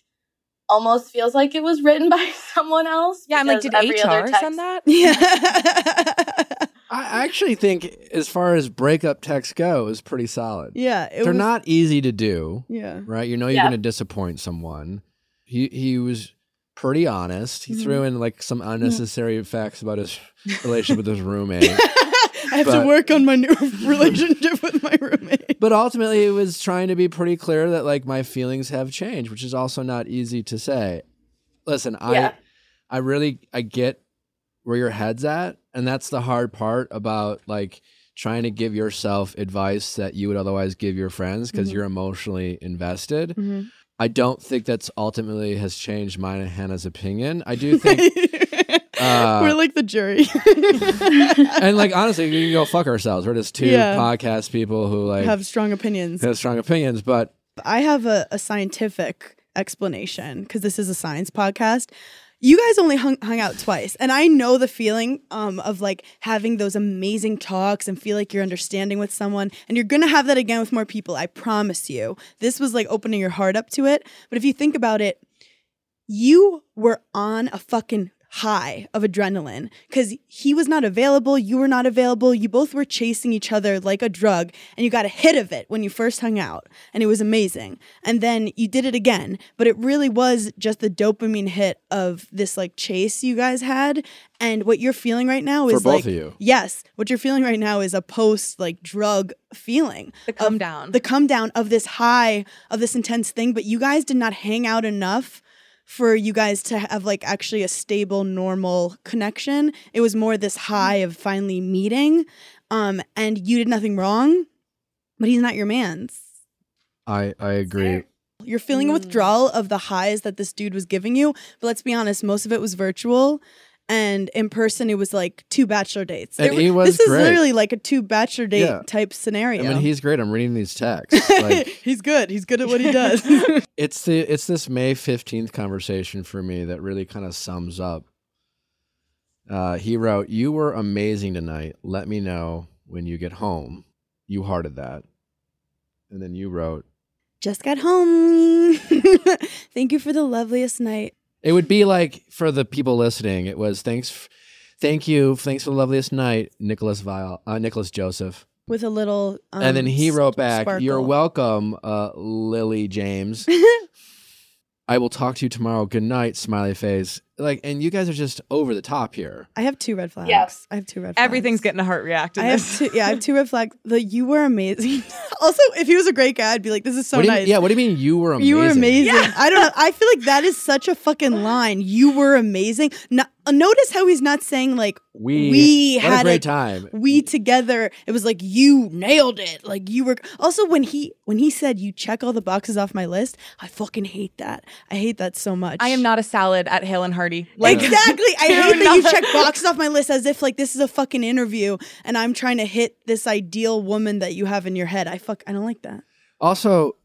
almost feels like it was written by someone else. Yeah, I'm like, did every other HR text- send that? Yeah. I actually think, as far as breakup texts go, is pretty solid. yeah. It They're was, not easy to do, Yeah. right? You know you're Yeah. going to disappoint someone. He he was pretty honest. He threw in like some unnecessary facts about his relationship with his roommate. I have But- to work on my new relationship with my roommate. but ultimately, it was trying to be pretty clear that like my feelings have changed, which is also not easy to say. Listen, I Yeah. I really I get where your head's at, and that's the hard part about like trying to give yourself advice that you would otherwise give your friends because Mhm. you're emotionally invested. Mhm. I don't think that's ultimately has changed mine and Hannah's opinion. I do think Uh, We're like the jury. and like honestly, we can go fuck ourselves. We're just two Yeah. podcast people who like have strong opinions. have strong opinions, but I have a, a scientific explanation because this is a science podcast. You guys only hung, hung out twice, and I know the feeling um, of like having those amazing talks and feel like you're understanding with someone, and you're gonna have that again with more people. I promise you. This was like opening your heart up to it. But if you think about it, you were on a fucking high of adrenaline because he was not available, you were not available. You both were chasing each other like a drug, and you got a hit of it when you first hung out, and it was amazing. And then you did it again, but it really was just the dopamine hit of this like chase you guys had. And what you're feeling right now for is both like, of you. yes, what you're feeling right now is a post like drug feeling The come down. the come down of this high of this intense thing but you guys did not hang out enough for you guys to have like actually a stable normal connection. It was more this high of finally meeting um and you did nothing wrong but he's not your man's. I I agree. you're feeling a withdrawal of the highs that this dude was giving you but let's be honest most of it was virtual and in person it was like two bachelor dates And It he was this is literally like a two bachelor date Yeah. type scenario I mean, he's great. I'm reading these texts. Like, he's good he's good at what he does it's the it's this May fifteenth conversation for me that really kind of sums up. Uh, he wrote, "You were amazing tonight. Let me know when you get home." You hearted that, and then you wrote, just got home. Thank you for the loveliest night. "It would be like for the people listening. It was thanks, f- thank you, thanks for the loveliest night, Nicholas Viall, uh, Nicholas Joseph." With a little. Um, and then he wrote back, "You're welcome, uh, Lily James." I will talk to you tomorrow. Good night, smiley face. Like, and you guys are just over the top here. I have two red flags. Yes. I have two red flags. Everything's getting a heart react in I have this. two, yeah, I have two red flags. The you were amazing. also, if he was a great guy, I'd be like, this is so what do you nice. mean, yeah, what do you mean you were amazing? You were amazing. Yeah. I don't know. I feel like that is such a fucking line. You were amazing. No, notice how he's not saying like We, We what had a great a- time. we together. It was like you nailed it. Like you were. Also, when he when he said you check all the boxes off my list, I fucking hate that. I hate that so much. I am not a salad at Hale and Hearty. Like exactly. I hate that you check boxes off my list as if like this is a fucking interview and I'm trying to hit this ideal woman that you have in your head. I fuck. I don't like that. Also,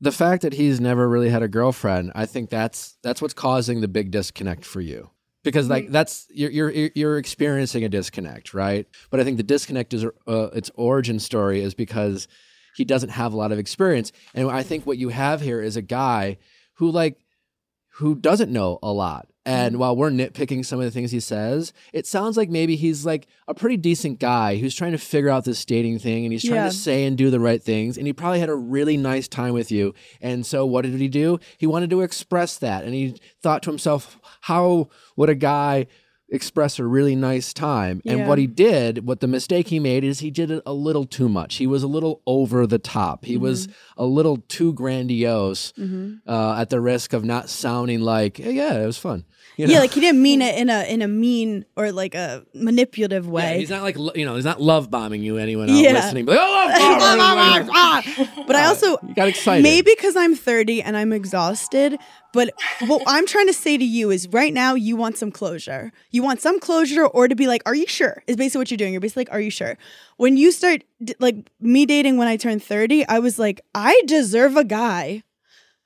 the fact that he's never really had a girlfriend, I think that's that's what's causing the big disconnect for you. Because like that's you're you're you're experiencing a disconnect, right? But I think the disconnect is uh, its origin story is because he doesn't have a lot of experience, and I think what you have here is a guy who like who doesn't know a lot. And while we're nitpicking some of the things he says, it sounds like maybe he's like a pretty decent guy who's trying to figure out this dating thing and he's trying Yeah. to say and do the right things. And he probably had a really nice time with you. And so what did he do? He wanted to express that. And he thought to himself, how would a guy express a really nice time. And what he did, what the mistake he made is he did it a little too much. He was a little over the top. He was Mm-hmm. a little too grandiose uh, at the risk of not sounding like, hey, yeah, it was fun. You Yeah, like he didn't mean it in a in a mean or like a manipulative Yeah, way. he's not like you know, he's not love bombing you. Anyone uh, Yeah. listening, but oh, love bombing. but I also you got excited. maybe because I'm 30 and I'm exhausted. But what I'm trying to say to you is right now you want some closure. You want some closure or to be like, are you sure? Is basically what you're doing. You're basically like, are you sure? When you start like me dating when I turned 30, I was like, I deserve a guy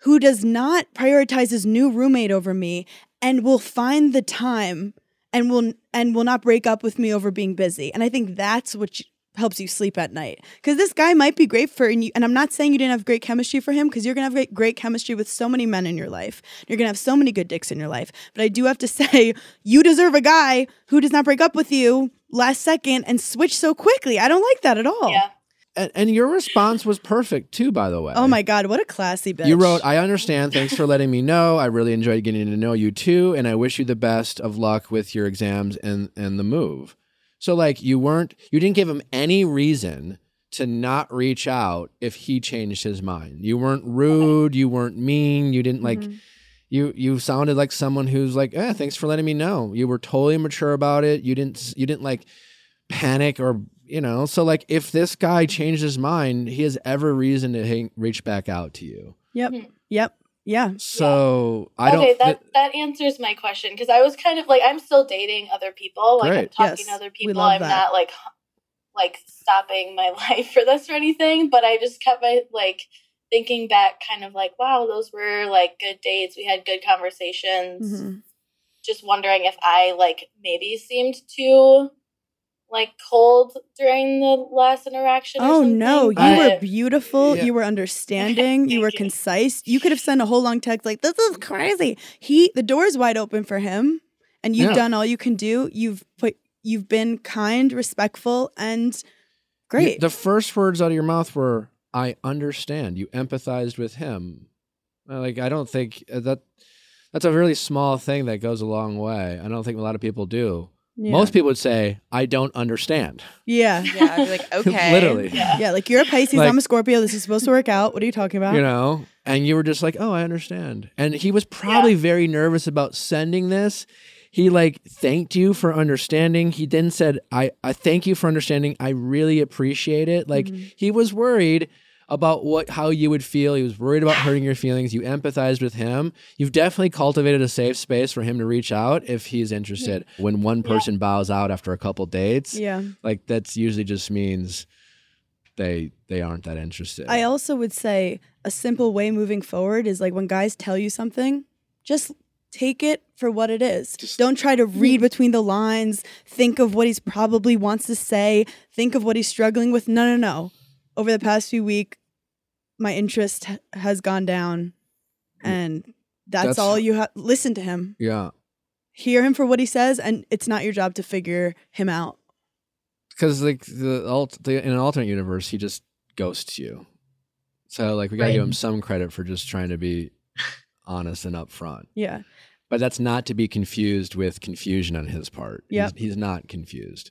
who does not prioritize his new roommate over me and will find the time and will and will not break up with me over being busy. And I think that's what you, helps you sleep at night. Because this guy might be great for and, you, and I'm not saying you didn't have great chemistry for him because you're gonna have great, great chemistry with so many men in your life. You're gonna have so many good dicks in your life. But I do have to say you deserve a guy who does not break up with you last second and switch so quickly. I don't like that at all. Yeah. And, and your response was perfect too, by the way. Oh my god, what a classy bitch. You wrote, I understand. Thanks for letting me know. I really enjoyed getting to know you too. And I wish you the best of luck with your exams and, and the move. So, like, you weren't, you didn't give him any reason to not reach out if he changed his mind. You weren't rude. You weren't mean. You didn't like, Mhm. you, you sounded like someone who's like, eh, thanks for letting me know. You were totally mature about it. You didn't, you didn't like panic or, you know, so like if this guy changed his mind, he has every reason to hang, reach back out to you. Yep. Mhm. Yep. Yeah. So I don't. okay, that th- that answers my question because I was kind of like I'm still dating other people, like I'm talking Yes, to other people. I'm that. not like like stopping my life for this or anything, but I just kept my like thinking back, kind of like, wow, those were like good dates. We had good conversations. Mhm. Just wondering if I like maybe seemed too like cold during the last interaction. or Oh something, no, you I- were beautiful. Yeah. You were understanding. you were concise. You could have sent a whole long text like, "This is crazy." He, the door is wide open for him, and you've Yeah. done all you can do. You've put, you've been kind, respectful, and great. the first words out of your mouth were, "I understand." You empathized with him. Uh, Like I don't think uh, that that's a really small thing that goes a long way. I don't think a lot of people do. Yeah. Most people would say, "I don't understand." yeah, Yeah, I'd be like, okay. Literally. Yeah. yeah. Like you're a Pisces, Like- I'm a Scorpio. This is supposed to work out. What are you talking about? you know and you were just like oh i understand and he was probably very nervous about sending this he like thanked you for understanding he then said i i thank you for understanding i really appreciate it like Mhm. he was worried about what how you would feel. He was worried about hurting your feelings. You empathized with him. You've definitely cultivated a safe space for him to reach out if he's interested. When one person bows out after a couple dates yeah. like that's usually just means they they aren't that interested. I also would say a simple way moving forward is like when guys tell you something, just take it for what it is. Don't try to read between the lines, think of what he's probably wants to say, think of what he's struggling with. No, no, no. Over the past few weeks, my interest has gone down and that's, That's- all you have listen to him. yeah Hear him for what he says and it's not your job to figure him out. because like the, alt, the in an alternate universe he just ghosts you so like we gotta Right. give him some credit for just trying to be honest and upfront Yeah. but that's not to be confused with confusion on his part yeah he's, he's not confused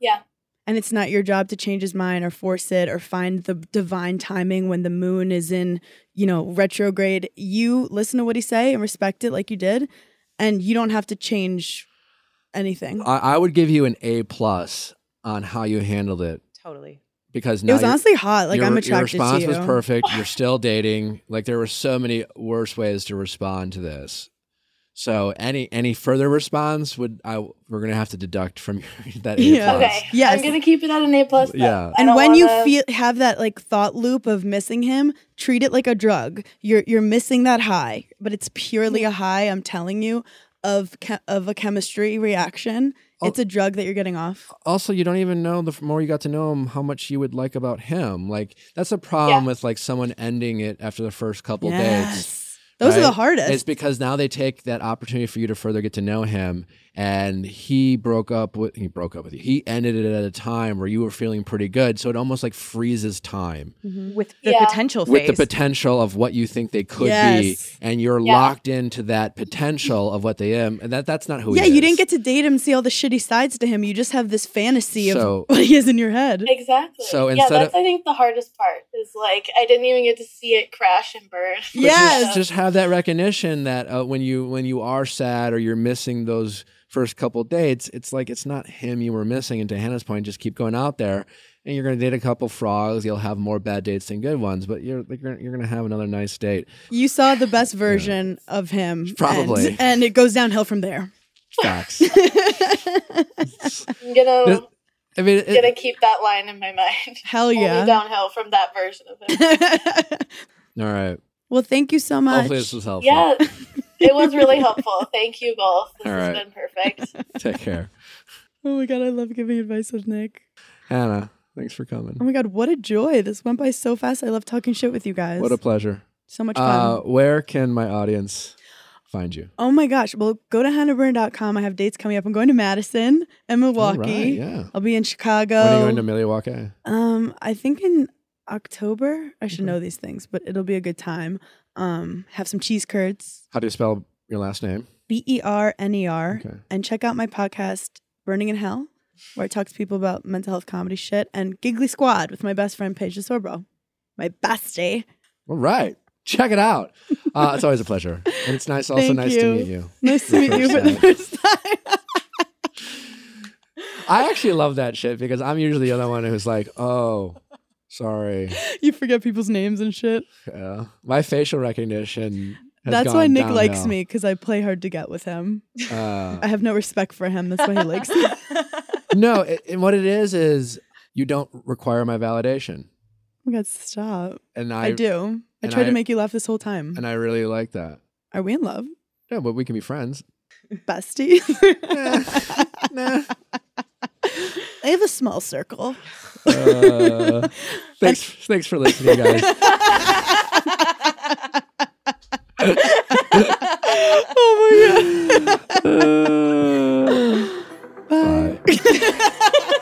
Yeah. And it's not your job to change his mind or force it or find the divine timing when the moon is in you know retrograde. You listen to what he say and respect it like you did and you don't have to change anything. I, I would give you an a plus on how you handled it. Totally. because now it was honestly hot like your, i'm your attracted response to you Your response was perfect. You're still dating. Like there were so many worse ways to respond to this so any any further response would i we're gonna have to deduct from your, that a Yeah. plus. Okay. Yes. I'm gonna keep it at an A plus. then. Yeah. And when you wanna- feel have that like thought loop of missing him treat it like a drug you're you're missing that high but it's purely a high i'm telling you of che- of a chemistry reaction Oh. it's a drug that you're getting off also you don't even know the more you got to know him how much you would like about him like that's a problem Yeah. with like someone ending it after the first couple dates Those are the hardest. it's because now they take that opportunity for you to further get to know him and he broke up with he broke up with you. He ended it at a time where you were feeling pretty good, so it almost like freezes time with the Yeah. potential with phase. the potential of what you think they could Yes. be, and you're Yeah. locked into that potential of what they am, and that that's not who. yeah, he you didn't get to date him see all the shitty sides to him. You just have this fantasy So- of what he is in your head. Exactly. So yeah, that's of- I think the hardest part is like I didn't even get to see it crash and burn. Yes. just, just have that recognition that uh, when you when you are sad or you're missing those first couple dates, it's like it's not him you were missing. And to Hannah's point, just keep going out there, and you're going to date a couple frogs. You'll have more bad dates than good ones, but you're you're, you're going to have another nice date. You saw the best version of him. Probably. And, and it goes downhill from there. Facts. I'm gonna I mean, it- gonna keep that line in my mind. Hell Only yeah. downhill from that version of him. all right. well, thank you so much. Hopefully, this was helpful. yeah, it was really helpful. Thank you both. This All has right. been perfect. Take care, Oh my god, I love giving advice with Nick. Hannah. Thanks for coming. Oh my god, what a joy. This went by so fast. I love talking shit with you guys. What a pleasure. so much fun. Uh, where can my audience find you? oh my gosh. Well, go to hannahberner.com. I have dates coming up. I'm going to Madison and Milwaukee. All right, yeah. I'll be in Chicago. When are you going to Milwaukee? Um, I think in October. I should Okay. know these things, but it'll be a good time. Um, have some cheese curds. How do you spell your last name? B E R N E R. Okay. And check out my podcast, Berning in Hell, where I talk to people about mental health comedy shit, and Giggly Squad with my best friend Paige DeSorbo. My bestie. All right. Check it out. Uh, it's always a pleasure. And it's nice, also Thank nice to meet you. Nice to meet you for the first time. I actually love that shit because I'm usually the other one who's like, oh, sorry. you forget people's names and shit. Yeah. My facial recognition. Has That's why gone Nick likes me because I play hard to get with him. Uh, I have no respect for him. That's why he likes me. no, it, and what it is is you don't require my validation, Oh my god, stop. and I, I, do. I and tried I- to make you laugh this whole time. and I really like that. Are we in love? Yeah, but we can be friends. Bestie? nah. I have a small circle. Uh, thanks, thanks for listening, guys. oh my god. Uh, bye. bye.